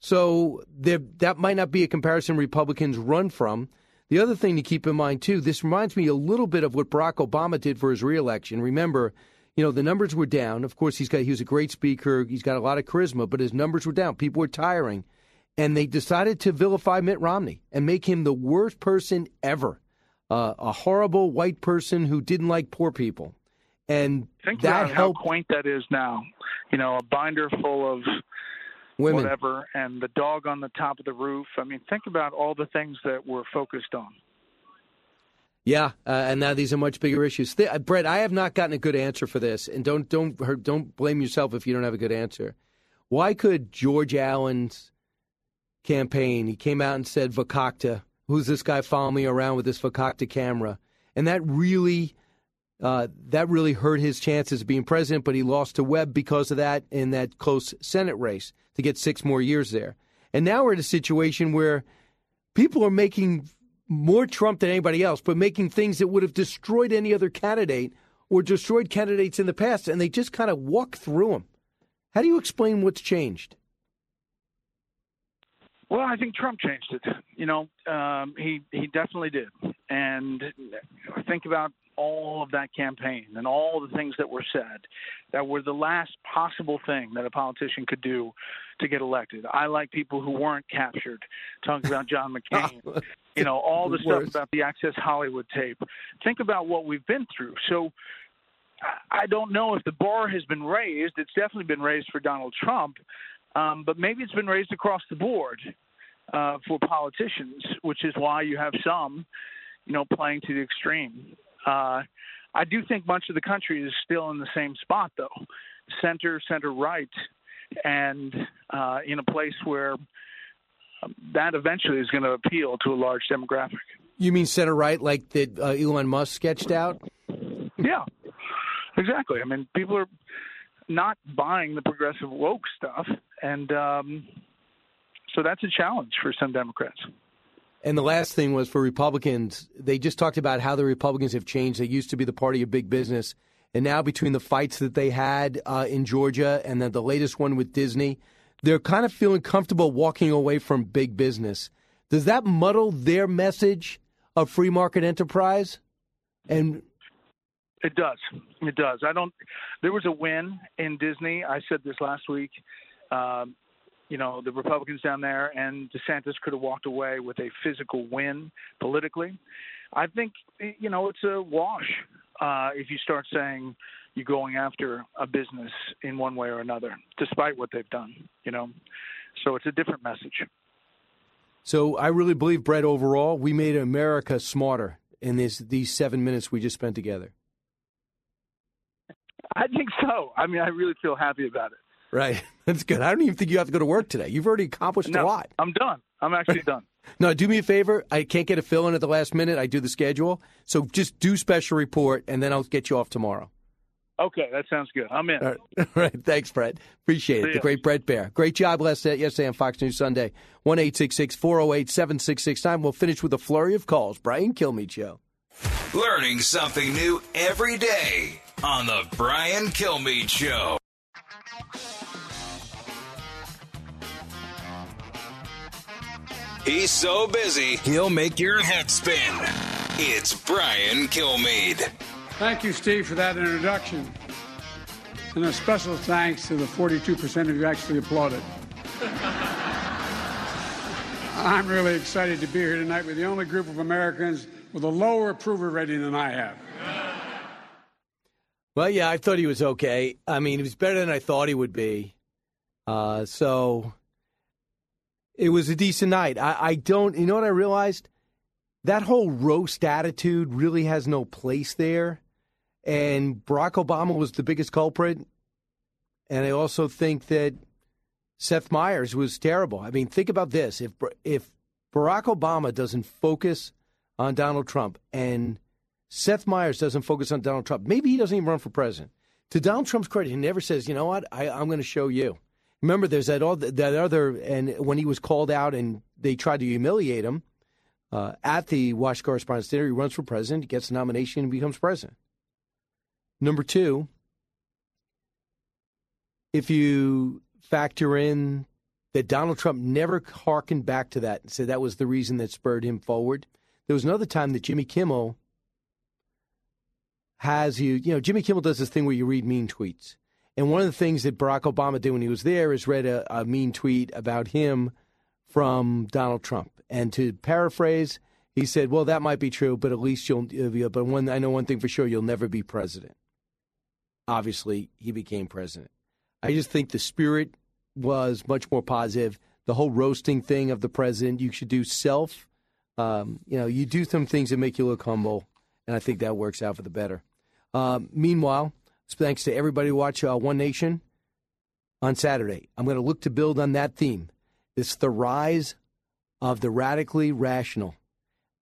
So there, that might not be a comparison Republicans run from. The other thing to keep in mind too, this reminds me a little bit of what Barack Obama did for his reelection. Remember, you know, the numbers were down. Of course, he's got he was a great speaker. He's got a lot of charisma, but his numbers were down. People were tiring, and they decided to vilify Mitt Romney and make him the worst person ever, uh, a horrible white person who didn't like poor people, and Think that about helped. how quaint that is now. You know, a binder full of Women. whatever, and the dog on the top of the roof. I mean, think about all the things that we're focused on. Yeah, uh, and now these are much bigger issues. Th- uh, Bret, I have not gotten a good answer for this, and don't don't don't blame yourself if you don't have a good answer. Why could George Allen's campaign? He came out and said Vakakta. Who's this guy following me around with this Vakakta camera? And that really, uh, that really hurt his chances of being president. But he lost to Webb because of that in that close Senate race to get six more years there. And now we're in a situation where people are making more Trump than anybody else, but making things that would have destroyed any other candidate or destroyed candidates in the past, and they just kind of walk through them. How do you explain what's changed? Well, I think Trump changed it. You know, um, he he definitely did. And think about all of that campaign and all the things that were said that were the last possible thing that a politician could do to get elected. I like people who weren't captured. Talking about John McCain, you know, all the stuff Worst. about the Access Hollywood tape. Think about what we've been through. So I- I don't know if the bar has been raised. It's definitely been raised for Donald Trump, um, but maybe it's been raised across the board uh, for politicians, which is why you have some, you know, playing to the extreme. Uh, I do think much of the country is still in the same spot, though, center, center right, and uh, in a place where um, that eventually is going to appeal to a large demographic. You mean center right, like that uh, Elon Musk sketched out? Yeah, exactly. I mean, people are not buying the progressive woke stuff, and um, so that's a challenge for some Democrats. And the last thing was for Republicans, they just talked about how the Republicans have changed. They used to be the party of big business. And now, between the fights that they had uh, in Georgia and then the latest one with Disney, they're kind of feeling comfortable walking away from big business. Does that muddle their message of free market enterprise? And It does. It does. I don't. There was a win in Disney. I said this last week. Um, you know, the Republicans down there and DeSantis could have walked away with a physical win politically. I think you know it's a wash uh, if you start saying you're going after a business in one way or another, despite what they've done. You know, so it's a different message. so I really believe, Bret, overall, we made America smarter in this, these seven minutes we just spent together. I think so. I mean, I really feel happy about it. Right. That's good. I don't even think you have to go to work today. You've already accomplished a lot. I'm done. I'm actually done. No, do me a favor. I can't get a fill in at the last minute. I do the schedule. So just do special report, and then I'll get you off tomorrow. Okay, that sounds good. I'm in. All right. All right. Thanks, Bret. Appreciate See it. The great Bret Baier. Great job last yesterday on Fox News Sunday. 1 408 7669. We'll finish with a flurry of calls. Brian Kilmeade Show. Learning something new every day on the Brian Kilmeade Show. He's so busy, he'll make your head spin. It's Brian Kilmeade. Thank you, Steve, for that introduction. And a special thanks to the 42% of you actually applauded. I'm really excited to be here tonight with the only group of Americans with a lower approval rating than I have. Well, yeah, I thought he was okay. I mean, he was better than I thought he would be. Uh, so it was a decent night. I, I don't, you know what I realized? That whole roast attitude really has no place there. And Barack Obama was the biggest culprit. And I also think that Seth Meyers was terrible. I mean, think about this: if if Barack Obama doesn't focus on Donald Trump and Seth Meyers doesn't focus on Donald Trump, maybe he doesn't even run for president. To Donald Trump's credit, he never says, "You know what? I, I'm going to show you." Remember, there's that all that other, and when he was called out and they tried to humiliate him uh, at the Wash Correspondents' Dinner, he runs for president, gets the nomination, and becomes president. Number two, if you factor in that Donald Trump never harkened back to that and said that was the reason that spurred him forward. There was another time that Jimmy Kimmel has you, you know, Jimmy Kimmel does this thing where you read mean tweets. And one of the things that Barack Obama did when he was there is read a, a mean tweet about him from Donald Trump. And to paraphrase, he said, "Well, that might be true, but at least you'll. But one, I know one thing for sure: you'll never be president." Obviously, he became president. I just think the spirit was much more positive. The whole roasting thing of the president, you should do self. Um, you know, you do some things that make you look humble, and I think that works out for the better. Um, meanwhile, thanks to everybody who watch uh, One Nation on Saturday. I'm going to look to build on that theme. It's the rise of the radically rational.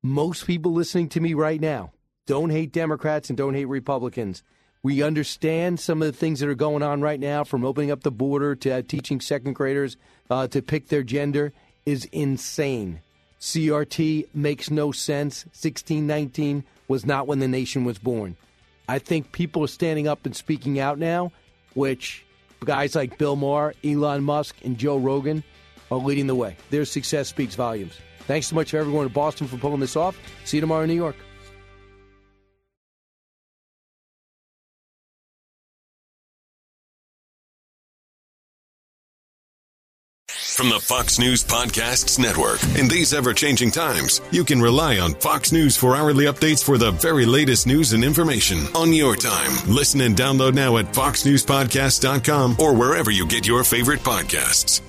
Most people listening to me right now don't hate Democrats and don't hate Republicans. We understand some of the things that are going on right now, from opening up the border to uh, teaching second graders uh, to pick their gender, is insane. CRT makes no sense. 1619 was not when the nation was born. I think people are standing up and speaking out now, which guys like Bill Maher, Elon Musk, and Joe Rogan are leading the way. Their success speaks volumes. Thanks so much to everyone in Boston for pulling this off. See you tomorrow in New York. From the Fox News Podcasts Network. In these ever changing times, you can rely on Fox News for hourly updates for the very latest news and information on your time. Listen and download now at foxnewspodcast.com or wherever you get your favorite podcasts.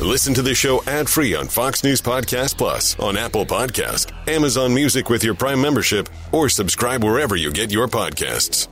Listen to the show ad free on Fox News Podcast Plus, on Apple Podcast, Amazon Music with your Prime membership, or subscribe wherever you get your podcasts.